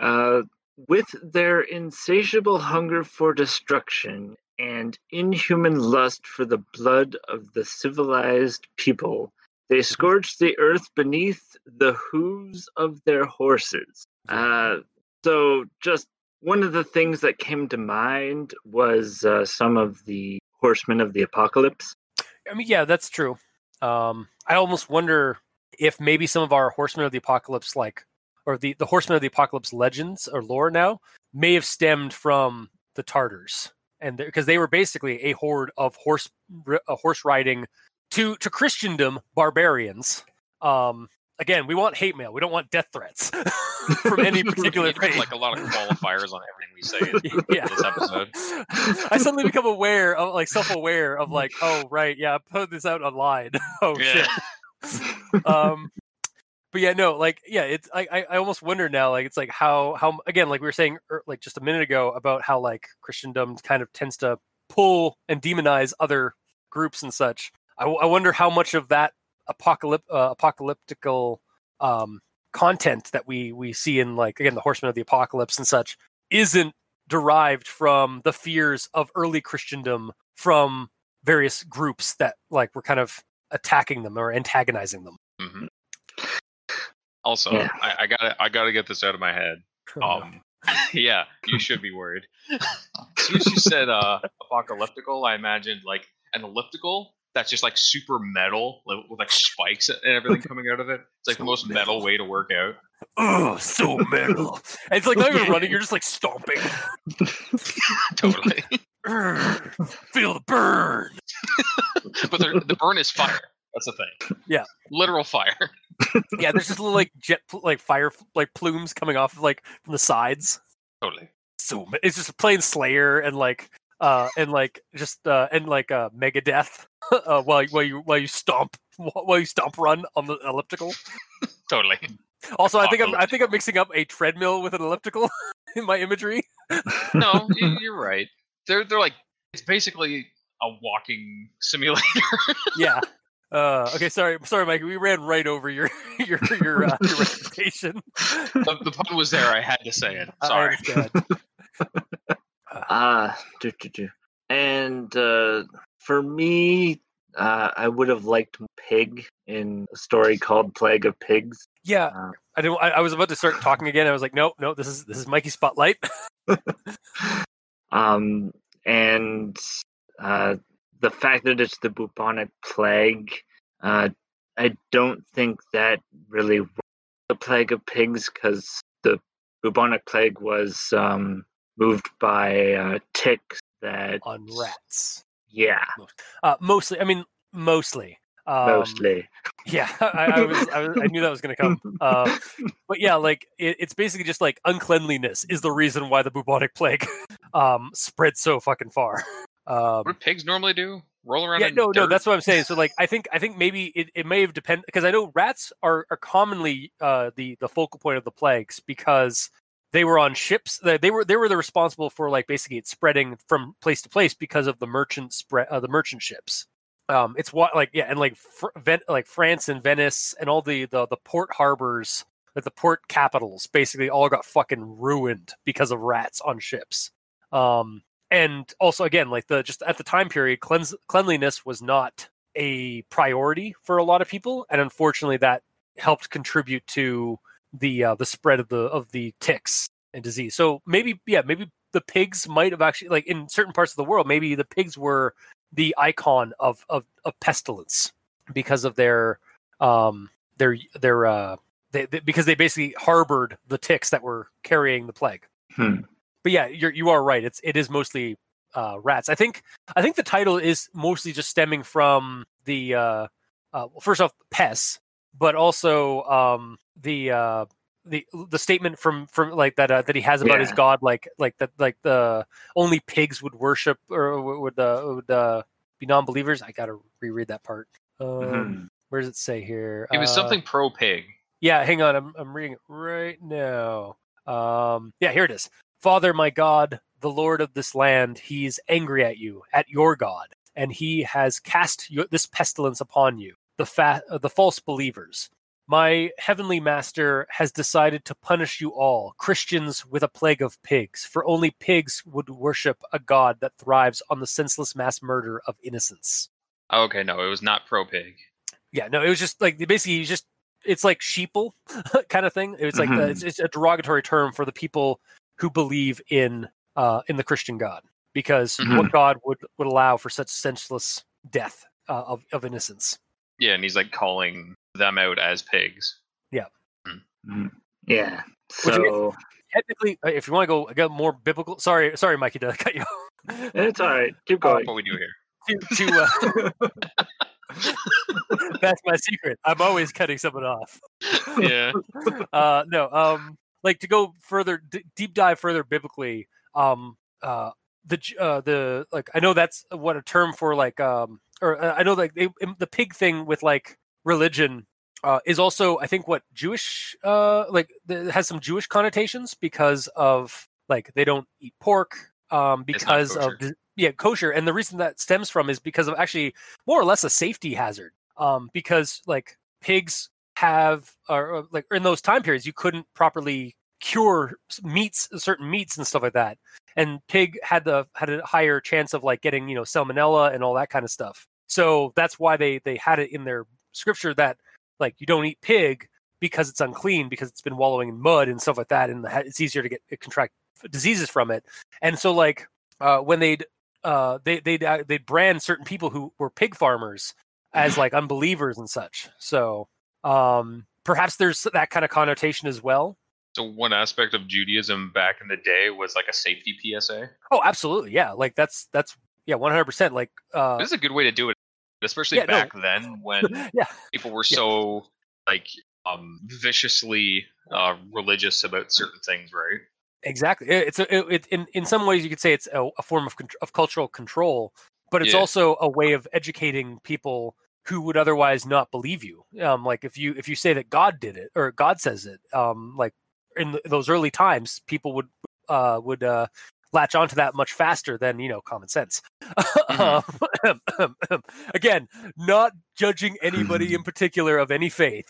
uh, with their insatiable hunger for destruction and inhuman lust for the blood of the civilized people, they scourged the earth beneath the hooves of their horses. Uh, so, just one of the things that came to mind was uh, some of the horsemen of the apocalypse. I mean, yeah, that's true. Um, I almost wonder if maybe some of our Horsemen of the Apocalypse, like, or the the Horsemen of the Apocalypse legends or lore now, may have stemmed from the Tartars, and because they were basically a horde of horse ri- uh, horse riding to to Christendom barbarians. Um, again, we want hate mail. We don't want death threats from any particular Need put, like a lot of qualifiers on everything we say in yeah. this episode. I suddenly become aware of like self-aware of like, oh right, yeah, I put this out online. oh Yeah. shit. Um but yeah, no, like yeah, it's I, I I almost wonder now, like it's like how how again, like we were saying like just a minute ago about how like Christendom kind of tends to pull and demonize other groups and such. I wonder how much of that apocalyp uh, apocalyptical um content that we we see in like again the Horsemen of the Apocalypse and such isn't derived from the fears of early Christendom from various groups that like were kind of attacking them or antagonizing them. Mhm. Also, Yeah. I, I gotta I gotta get this out of my head. Oh, no. Um, yeah, you should be worried. As soon as you said uh, apocalyptical, I imagined like an elliptical that's just like super metal like, with like spikes and everything coming out of it. It's like the most metal metal. way to work out. oh, so metal. And it's like not even running; you're just like stomping. Totally. Feel the burn. but the, the burn is fire. That's the thing. Yeah. Literal fire. Yeah, there's just little like jet, like fire, like plumes coming off of like from the sides. Totally. So it's just plain Slayer and like uh and like just uh and like uh Megadeth uh while you- while you while you stomp while you stomp run on the elliptical. Totally. Also, I think I'm I think I'm mixing up a treadmill with an elliptical in my imagery. No, you- you're right. They're they're like it's basically a walking simulator. Yeah, Uh, okay, sorry, sorry, Mike. We ran right over your your your, uh, your reputation. The, the pun was there. I had to say it. Sorry. understand. Ah, do, do, do. and uh, for me, uh, I would have liked Pig in a story called Plague of Pigs. Yeah, Uh, I didn't. I, I was about to start talking again. I was like, no, no, this is this is Mikey Spotlight. um, and uh, the fact that it's the bubonic plague, uh, I don't think that really was the plague of pigs because the bubonic plague was um, moved by uh, ticks that on rats. Yeah, Uh, mostly, I mean, mostly. Um, mostly. Yeah, I, I was, I was, I knew that was going to come. Uh, but yeah, like it, it's basically just like uncleanliness is the reason why the bubonic plague um, spread so fucking far. Um, What do pigs normally do? Roll around yeah, no, no, that's what I'm saying. So like, I think, I think maybe it, it may have depended because I know rats are, are commonly uh, the the focal point of the plagues because they were on ships. They, they were they were the responsible for like basically it spreading from place to place because of the merchant spread uh, the merchant ships. Um, it's what like yeah, and like fr- Ven- like France and Venice and all the the the port harbors, like the port capitals, basically all got fucking ruined because of rats on ships. Um, and also again, like the just at the time period, cleanse, cleanliness was not a priority for a lot of people, and unfortunately, that helped contribute to the uh, the spread of the of the ticks and disease. So maybe yeah, maybe the pigs might have actually like in certain parts of the world, maybe the pigs were the icon of of, of pestilence because of their um their their uh they, they, because they basically harbored the ticks that were carrying the plague. Hmm. But yeah, you're you are right. It's it is mostly uh, rats. I think I think the title is mostly just stemming from the uh, uh, first off pests, but also um, the uh, the the statement from from like that uh, that he has about his god, like like that like the only pigs would worship or would uh, would uh, be non-believers. I gotta reread that part. Um, Mhm. Where does it say here? It was Uh, something pro pig. yeah, hang on. I'm I'm reading it right now. Um, yeah, here it is. Father, my God, the Lord of this land, he's angry at you, at your God, and he has cast your, this pestilence upon you, the fa- uh, the false believers. My heavenly master has decided to punish you all, Christians, with a plague of pigs, for only pigs would worship a God that thrives on the senseless mass murder of innocents. Okay, no, it was not pro pig. Yeah, no, it was just like basically he's just it's like sheeple kind of thing. It's like the, Mhm. it's, it's a derogatory term for the people who believe in uh in the Christian God because Mhm. what God would would allow for such senseless death uh, of of innocence. Yeah, and he's like calling them out as pigs. Yeah. Would you- So Technically, uh, if you want to go get more biblical, sorry, sorry, Mikey, did I cut you? off? it's all right. Keep That's going. what we do here. to, to uh, that's my secret. I'm always cutting someone off. Yeah. uh no um like to go further d- deep dive further biblically um uh the uh the like i know that's what a term for like um or uh, i know like they, the pig thing with like religion uh is also i think what jewish uh like the, has some jewish connotations because of like they don't eat pork um because of yeah kosher. And the reason that stems from is because of actually more or less a safety hazard um because like pigs have or, like in those time periods you couldn't properly cure meats certain meats and stuff like that. And pig had the had a higher chance of like getting you know salmonella and all that kind of stuff. So that's why they they had it in their scripture that like you don't eat pig because it's unclean because it's been wallowing in mud and stuff like that and it's easier to get contract diseases from it. And so like uh when they'd uh they they'd uh, they'd brand certain people who were pig farmers as like unbelievers and such. So um perhaps there's that kind of connotation as well So one aspect of Judaism back in the day was like a safety PSA. oh absolutely yeah like that's that's yeah 100% like uh This is a good way to do it, especially Yeah, no. back then when yeah people were Yeah. so like um viciously uh religious about certain things, right? exactly it's a, it, it, in in some ways you could say it's a, a form of of cultural control but it's also a way of educating people who would otherwise not believe you um like if you if you say that god did it or god says it um like in th- those early times people would uh would uh latch onto that much faster than you know common sense. Mm-hmm. Um, again, not judging anybody in particular of any faith.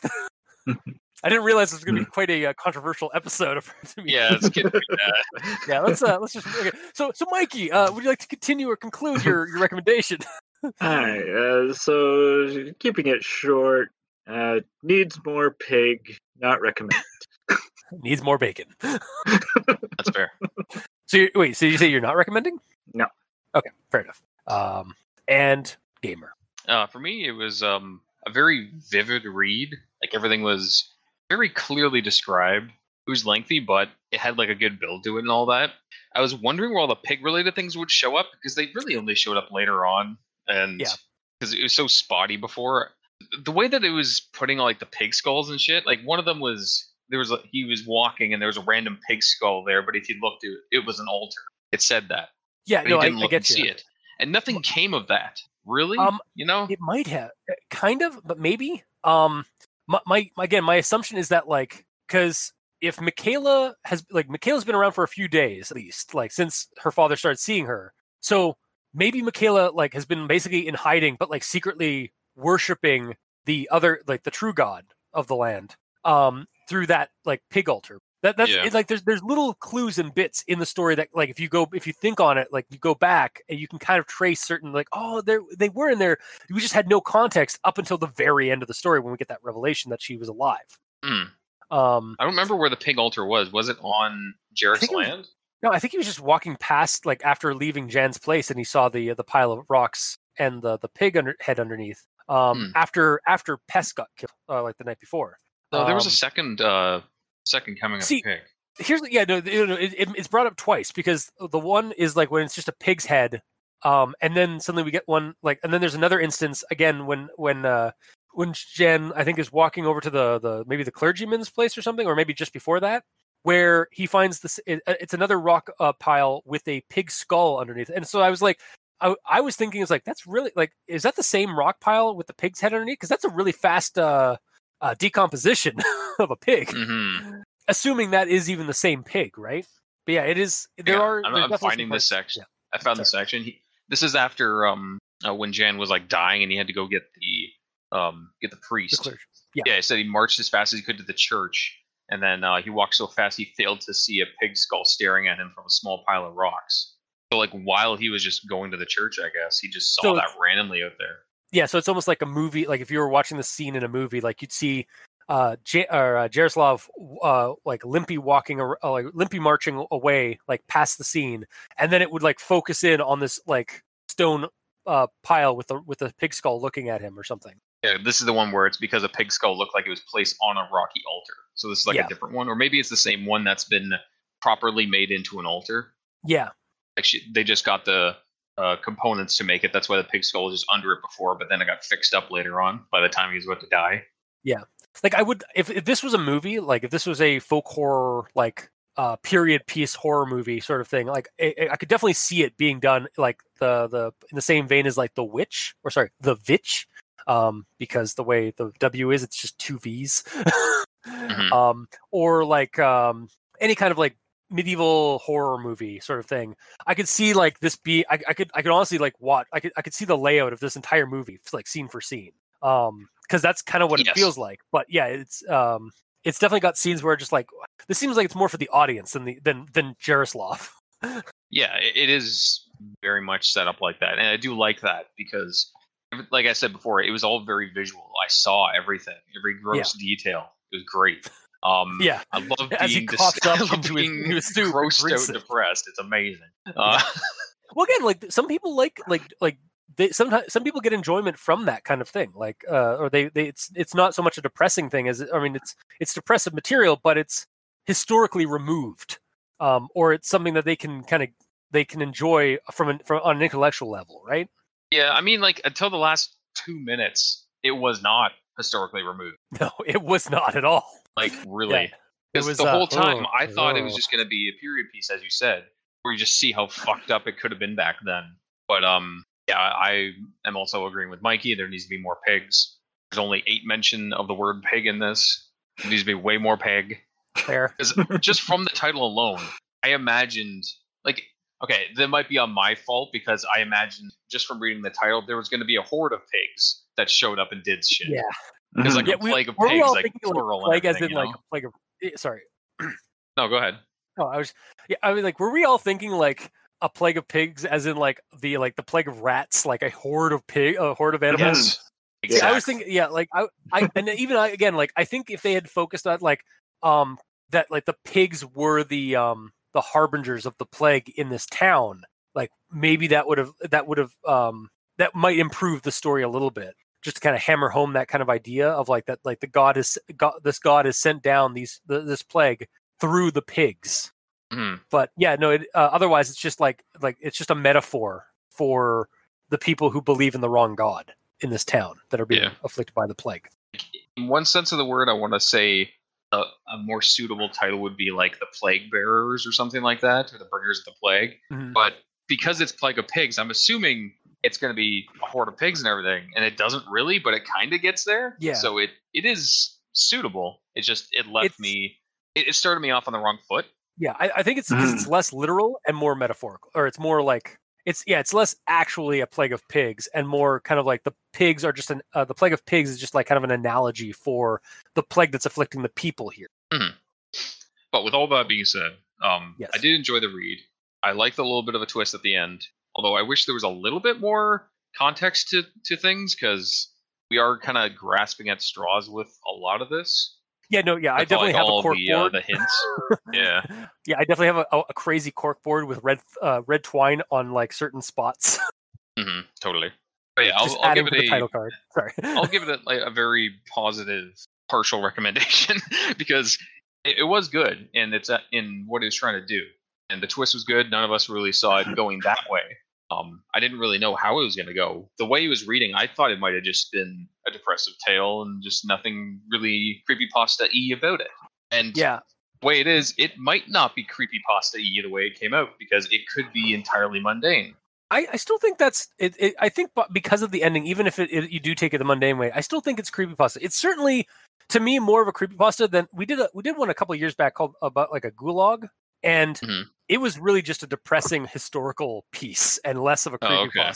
I didn't realize this was going to be quite a uh, controversial episode. Of, to me. Yeah, it's getting pretty yeah. Let's uh, let's just okay. so so Mikey, uh, would you like to continue or conclude your your recommendation? Hi. Uh, so keeping it short. Uh, needs more pig. Not recommend. Needs more bacon. That's fair. So you, wait, so you say you're not recommending? No. Okay, fair enough. Um, and gamer. Uh, for me, it was um, a very vivid read. Like everything was very clearly described. It was lengthy, but it had like a good build to it and all that. I was wondering where all the pig-related things would show up because they really only showed up later on, and Yeah. because it was so spotty before. The way that it was putting like the pig skulls and shit, like one of them was there was a, he was walking and there was a random pig skull there, but if you looked, it, it was an altar. It said that, Yeah, but no, you I, didn't I look get and see it, and nothing came of that. Really, Um, you know? It might have, uh, kind of, but maybe. Um, my, my again, my assumption is that like because if Michaela has like Michaela's been around for a few days at least, like since her father started seeing her, so maybe Michaela like has been basically in hiding, but like secretly worshiping the other like the true god of the land um through that like pig altar that that's Yeah. it, like there's there's little clues and bits in the story that like if you go if you think on it like you go back and you can kind of trace certain like oh they they were in there we just had no context up until the very end of the story when we get that revelation that she was alive Hmm. um I don't remember where the pig altar was. Was it on Jarek's think it was- land? No i think he was just walking past like after leaving jan's place and he saw the the pile of rocks and the the pig under, head underneath um Hmm. after after pest got killed uh, like the night before No, there was a Um, second uh second coming of see, pig. here's yeah no, it, it, it's brought up twice because the one is like when it's just a pig's head um and then suddenly we get one like and then there's another instance again when when uh when jen i think is walking over to the the maybe the clergyman's place or something or maybe just before that where he finds this it, it's another rock uh, pile with a pig skull underneath and so i was like I, I was thinking it's like that's really like is that the same rock pile with the pig's head underneath because that's a really fast uh, uh decomposition of a pig hmm assuming that is even the same pig, right? But yeah, it is. There Yeah, are. I'm, I'm finding this section. I found the section. He, this is after um uh, when Jan was like dying and he had to go get the um get the Yeah, the priest. Yeah. yeah, he said he marched as fast as he could to the church, and then uh, he walked so fast he failed to see a pig skull staring at him from a small pile of rocks. So like while he was just going to the church, I guess he just saw So that randomly out there. Yeah, so it's almost like a movie. Like if you were watching the scene in a movie, like you'd see uh, J- or, uh Jaroslav uh like limpy walking uh, like limpy marching away like past the scene and then it would like focus in on this like stone uh pile with the with a pig skull looking at him or something Yeah, this is the one where it's because a pig skull looked like it was placed on a rocky altar. So this is like Yeah. a different one, or maybe it's the same one that's been properly made into an altar. yeah Like she, they just got the uh, components to make it. That's why the pig skull was just under it before, but then it got fixed up later on by the time he was about to die. Yeah, like i would if, if this was a movie like if this was a folk horror like uh period piece horror movie sort of thing like I, I could definitely see it being done like the the in the same vein as like the witch or sorry the vitch um because the way the w is it's just two v's. Mhm. um or like um any kind of like medieval horror movie sort of thing. I could see like this be i, I could i could honestly like watch i could i could see the layout of this entire movie like scene for scene. Um because that's kind of what it feels like. But yeah it's um it's definitely got scenes where just like this seems like it's more for the audience than the than than Jaroslav. Yeah, it is very much set up like that, and I do like that because, like I said before, it was all very visual. I saw everything, every gross detail. It was great. Um, Yeah, I love As being dis- I love being into his soup and grossed out drinks and it. depressed. It's amazing. Uh, well again like some people like like like they sometimes some people get enjoyment from that kind of thing like uh or they they it's it's not so much a depressing thing as i mean it's it's depressive material but it's historically removed um or it's something that they can kind of they can enjoy from an from on an intellectual level right yeah, I mean, like until the last two minutes, it was not historically removed. no it was not at all Like really. It Because was, the uh, whole time oh, I thought it was oh. just going to be a period piece, as you said, where you just see how fucked up it could have been back then. But um, yeah, I am also agreeing with Mikey. There needs to be more pigs. There's only eight mention of the word pig in this. There needs to be way more pig. fair just from the title alone, I imagined like Okay, that might be on my fault because I imagined just from reading the title there was going to be a horde of pigs that showed up and did shit. Yeah. Because like Mhm. a plague of we're pigs, all like plural like plague and as in everything, like a plague of. eh, Sorry. No, go ahead. No, I was. Yeah, I mean, like, were we all thinking like a plague of pigs, as in like the like the plague of rats, like a horde of pig, a horde of animals? Yes. Yeah, I was thinking, yeah, like I, I, and even I, again, like I think if they had focused on like, um, that like the pigs were the um the harbingers of the plague in this town, like maybe that would have that would have um that might improve the story a little bit, just to kind of hammer home that kind of idea of like that like the god is god this god has sent down these the, this plague through the pigs. Mhm. But yeah, no, it, uh, otherwise it's just like like it's just a metaphor for the people who believe in the wrong god in this town that are being Yeah. afflicted by the plague. In one sense of the word, I want to say a, a more suitable title would be like the plague bearers or something like that, or the bringers of the plague. Mhm. But because it's plague of pigs, I'm assuming it's going to be a horde of pigs and everything, and it doesn't really, but it kind of gets there. Yeah. So it it is suitable. It just it left It's- me. It, it started me off on the wrong foot. Yeah, I, I think it's because it's less literal and more metaphorical, or it's more like it's yeah, it's less actually a plague of pigs and more kind of like the pigs are just an uh, the plague of pigs is just like kind of an analogy for the plague that's afflicting the people here. But with all that being said, um, Yes. I did enjoy the read. I liked the little bit of a twist at the end, although I wish there was a little bit more context to, to things because we are kind of grasping at straws with a lot of this. Yeah, no, yeah, I, definitely like have a cork the, uh, board. the hints. yeah. yeah, I definitely have a, a, crazy cork board with red uh, red twine on like certain spots. Mm-hmm, totally. But yeah, I'll, I'll give it a title card. Sorry. I'll give it a, like, a very positive partial recommendation because it, it was good and it's uh, in what it was trying to do. And the twist was good. None of us really saw it going that way. Um, I didn't really know how it was going to go. The way he was reading, I thought it might have just been a depressive tale and just nothing really creepypasta y about it. And yeah, the way it is, it might not be creepypasta y the way it came out because it could be entirely mundane. I, I still think that's it, it. I think because of the ending, even if it, it, you do take it the mundane way, I still think it's creepypasta. It's certainly to me more of a creepypasta than we did. A, we did one a couple of years back called about like a gulag, and Mhm. It was really just a depressing historical piece and less of a Oh, okay.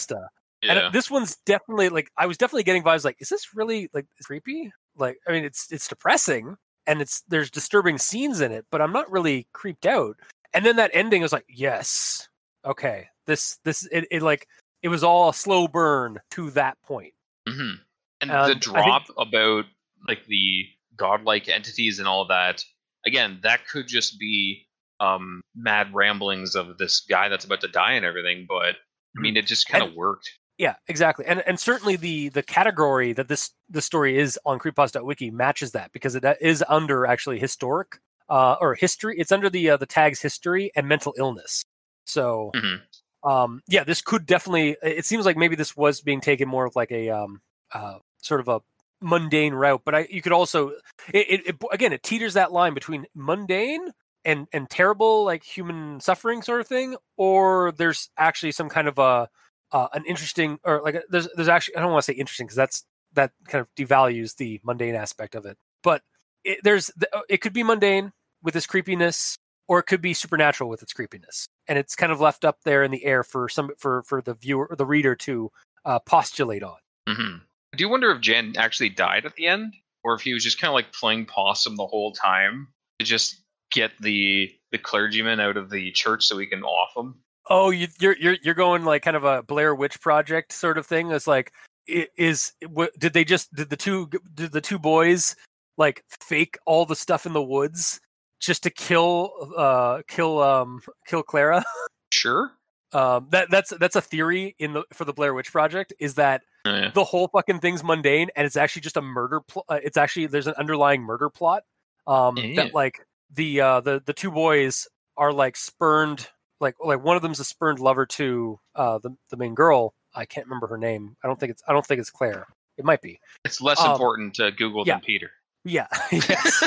Yeah. And this one's definitely like I was definitely getting vibes like, is this really like creepy? Like, I mean, it's it's depressing and it's there's disturbing scenes in it, but I'm not really creeped out. And then that ending was like, yes, okay, this this it, it like it was all a slow burn to that point. hmm And Um, the think- drop about like the godlike entities and all that, again, that could just be um, mad ramblings of this guy that's about to die and everything. But I mean, it just kind of worked. Yeah, exactly. And and certainly the the category that this the story is on creepypasta.wiki matches that because it is under actually historic uh or history. It's under the uh, the tags history and mental illness. So Mhm. um yeah, this could definitely it seems like maybe this was being taken more of like a um uh sort of a mundane route, but I you could also it, it, it again it teeters that line between mundane and and terrible like human suffering sort of thing or there's actually some kind of a uh, an interesting or like there's there's actually I don't want to say interesting because that's that kind of devalues the mundane aspect of it. But it, there's the- uh, it could be mundane with its creepiness, or it could be supernatural with its creepiness, and it's kind of left up there in the air for some for for the viewer the reader to uh, postulate on. hmm I do wonder if Jan actually died at the end, or if he was just kind of like playing possum the whole time to just get the the clergyman out of the church so we can off him. Oh, you, you're you're you're going like kind of a Blair Witch Project sort of thing. It's like is did they just did the two did the two boys like fake all the stuff in the woods just to kill uh kill um kill Clara? Sure. Um, that that's that's a theory in the for the Blair Witch Project is that Yeah. the whole fucking thing's mundane and it's actually just a murder pl- uh, it's actually there's an underlying murder plot um Yeah. that like the uh the the two boys are like spurned like like one of them's a spurned lover to uh the the main girl. I can't remember her name. I don't think it's i don't think it's claire. It might be. It's less Um, important to Google yeah. than Peter. yeah. Yes.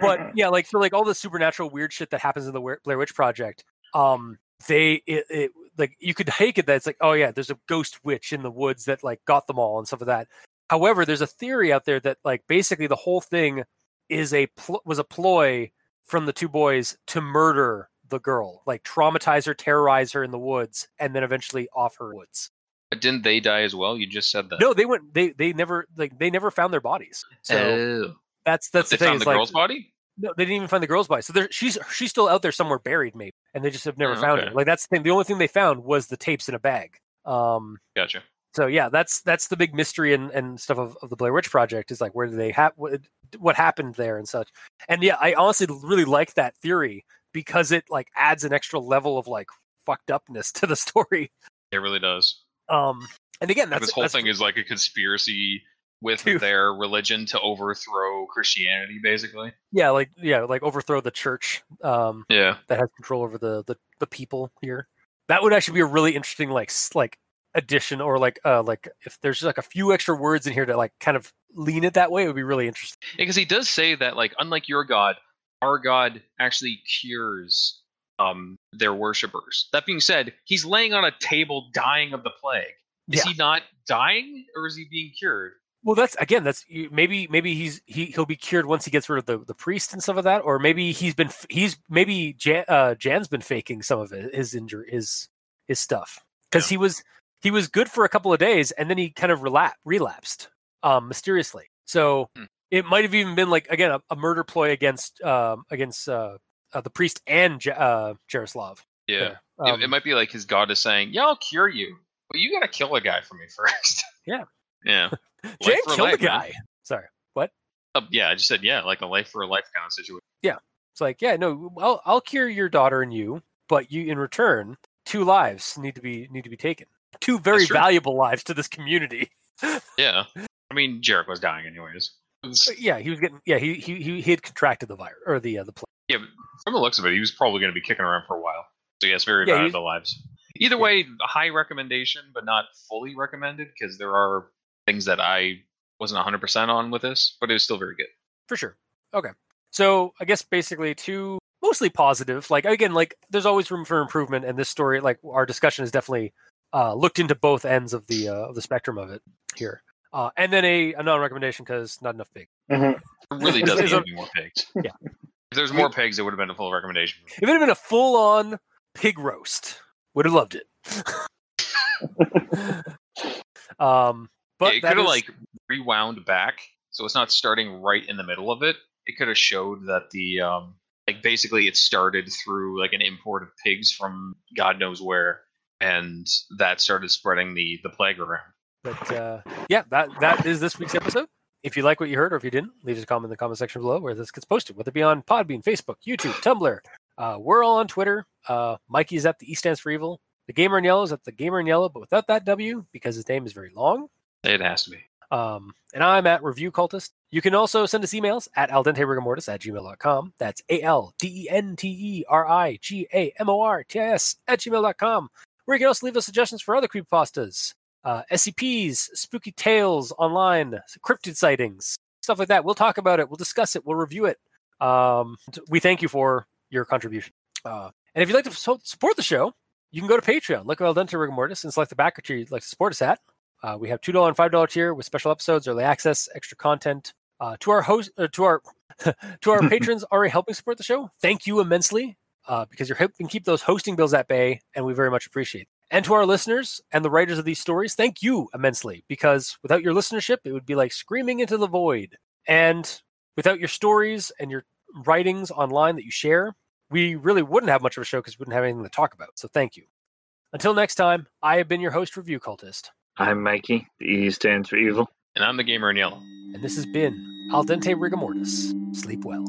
But yeah like so like all the supernatural weird shit that happens in the blair witch project um they it, it like you could take it that it's like oh yeah there's a ghost witch in the woods that like got them all and stuff like that. However there's a theory out there that like basically the whole thing is a pl- was a ploy from the two boys to murder the girl, like traumatize her, terrorize her in the woods, and then eventually off her woods. But didn't they die as well? You just said that. No, they went. They they never like they never found their bodies. So Oh. that's that's they the thing. found the like, girl's body. No, they didn't even find the girl's body. So there, she's she's still out there somewhere buried, maybe, and they just have never Oh, found okay. her. Like that's the thing. The only thing they found was the tapes in a bag. Um, Gotcha. So yeah, that's that's the big mystery and, and stuff of, of the Blair Witch Project is like where do they have what, what happened there and such. And yeah, I honestly really like that theory because it like adds an extra level of like fucked upness to the story. It really does. Um, and again, that's this whole thing is like a conspiracy with Dude. their religion to overthrow Christianity, basically. yeah, like yeah, like overthrow the church. Um, Yeah. that has control over the, the the people here. That would actually be a really interesting like like addition or like uh like if there's like a few extra words in here to like kind of lean it that way, it would be really interesting. Because he does say that, like, unlike your god, our god actually cures um their worshippers. That being said, he's laying on a table dying of the plague. Is Yeah. he not dying, or is he being cured? Well, that's again, that's maybe maybe he's he he'll be cured once he gets rid of the, the priest and stuff of that, or maybe he's been he's maybe Jan, uh, Jan's been faking some of it, his injury his his stuff because he was he was good for a couple of days and then he kind of relap, relapsed um mysteriously. So Hmm. it might have even been like again a, a murder ploy against um against uh, uh the priest and Ja- uh Jaroslav. Yeah. It- Um, it, might be like his god is saying, "Yeah, I'll cure you, but you gotta kill a guy for me first. Yeah. yeah. Life killed life, the man. guy. Sorry, what? Uh, yeah, I just said yeah, like a life for a life kind of situation. Yeah, it's like, yeah, no, I'll I'll cure your daughter and you, but you in return, two lives need to be need to be taken. Two very valuable lives to this community. Yeah. I mean, Jarek's dying anyways. It's- yeah, he was getting yeah, he he he had contracted the virus or the uh, the plague. Yeah, but from the looks of it, he was probably going to be kicking around for a while. So yes, very Yeah, valuable lives. Either Yeah. way, high recommendation, but not fully recommended because there are things that I wasn't 100% on with this, but it was still very good. For sure. Okay. So I guess basically two mostly positive. Like again, like there's always room for improvement and this story, like our discussion is definitely uh looked into both ends of the uh of the spectrum of it here. Uh and then a, a non recommendation because not enough big. Mhm. Really doesn't need a- any more pigs. Yeah. If there's more pigs, it would have been a full recommendation. If it had been a full on pig roast, would have loved it. um, but Yeah, it could have is- like rewound back, so it's not starting right in the middle of it. It could have showed that the um, like basically it started through like an import of pigs from God knows where, and that started spreading the the plague around. But uh, yeah, that that is this week's episode. If you like what you heard, or if you didn't, leave us a comment in the comment section below where this gets posted, whether it be on Podbean, Facebook, YouTube, Tumblr. Uh, we're all on Twitter. Uh, Mikey's at the E stands for evil. The Gamer in Yellow is at the Gamer in Yellow, but without that W because his name is very long. It has to be. Um, and I'm at Review Cultist. You can also send us emails at al dente rigamortis at gmail.com. That's A L D E N T E R I G A M O R T I S at gmail.com. Where you can also leave us suggestions for other creepypastas, uh, SCPs, spooky tales online, cryptid sightings, stuff like that. We'll talk about it. We'll discuss it. We'll review it. Um, we thank you for your contribution. Uh, and if you'd like to so- support the show, you can go to Patreon, look at Dente Rigamortis, and select the backer tier you'd like to support us at. Uh, we have two dollar and five dollar tier with special episodes, early access, extra content. Uh, to our host, uh, to our to our patrons already helping support the show, thank you immensely uh, because you're helping keep those hosting bills at bay, and we very much appreciate. it. And to our listeners and the writers of these stories, thank you immensely because without your listenership, it would be like screaming into the void. And without your stories and your writings online that you share, we really wouldn't have much of a show because we wouldn't have anything to talk about. So thank you. Until next time, I have been your host, Review Cultist. I'm Mikey. The E stands for evil. And I'm the gamer in yellow. And this has been Al Dente Rigamortis. Sleep well.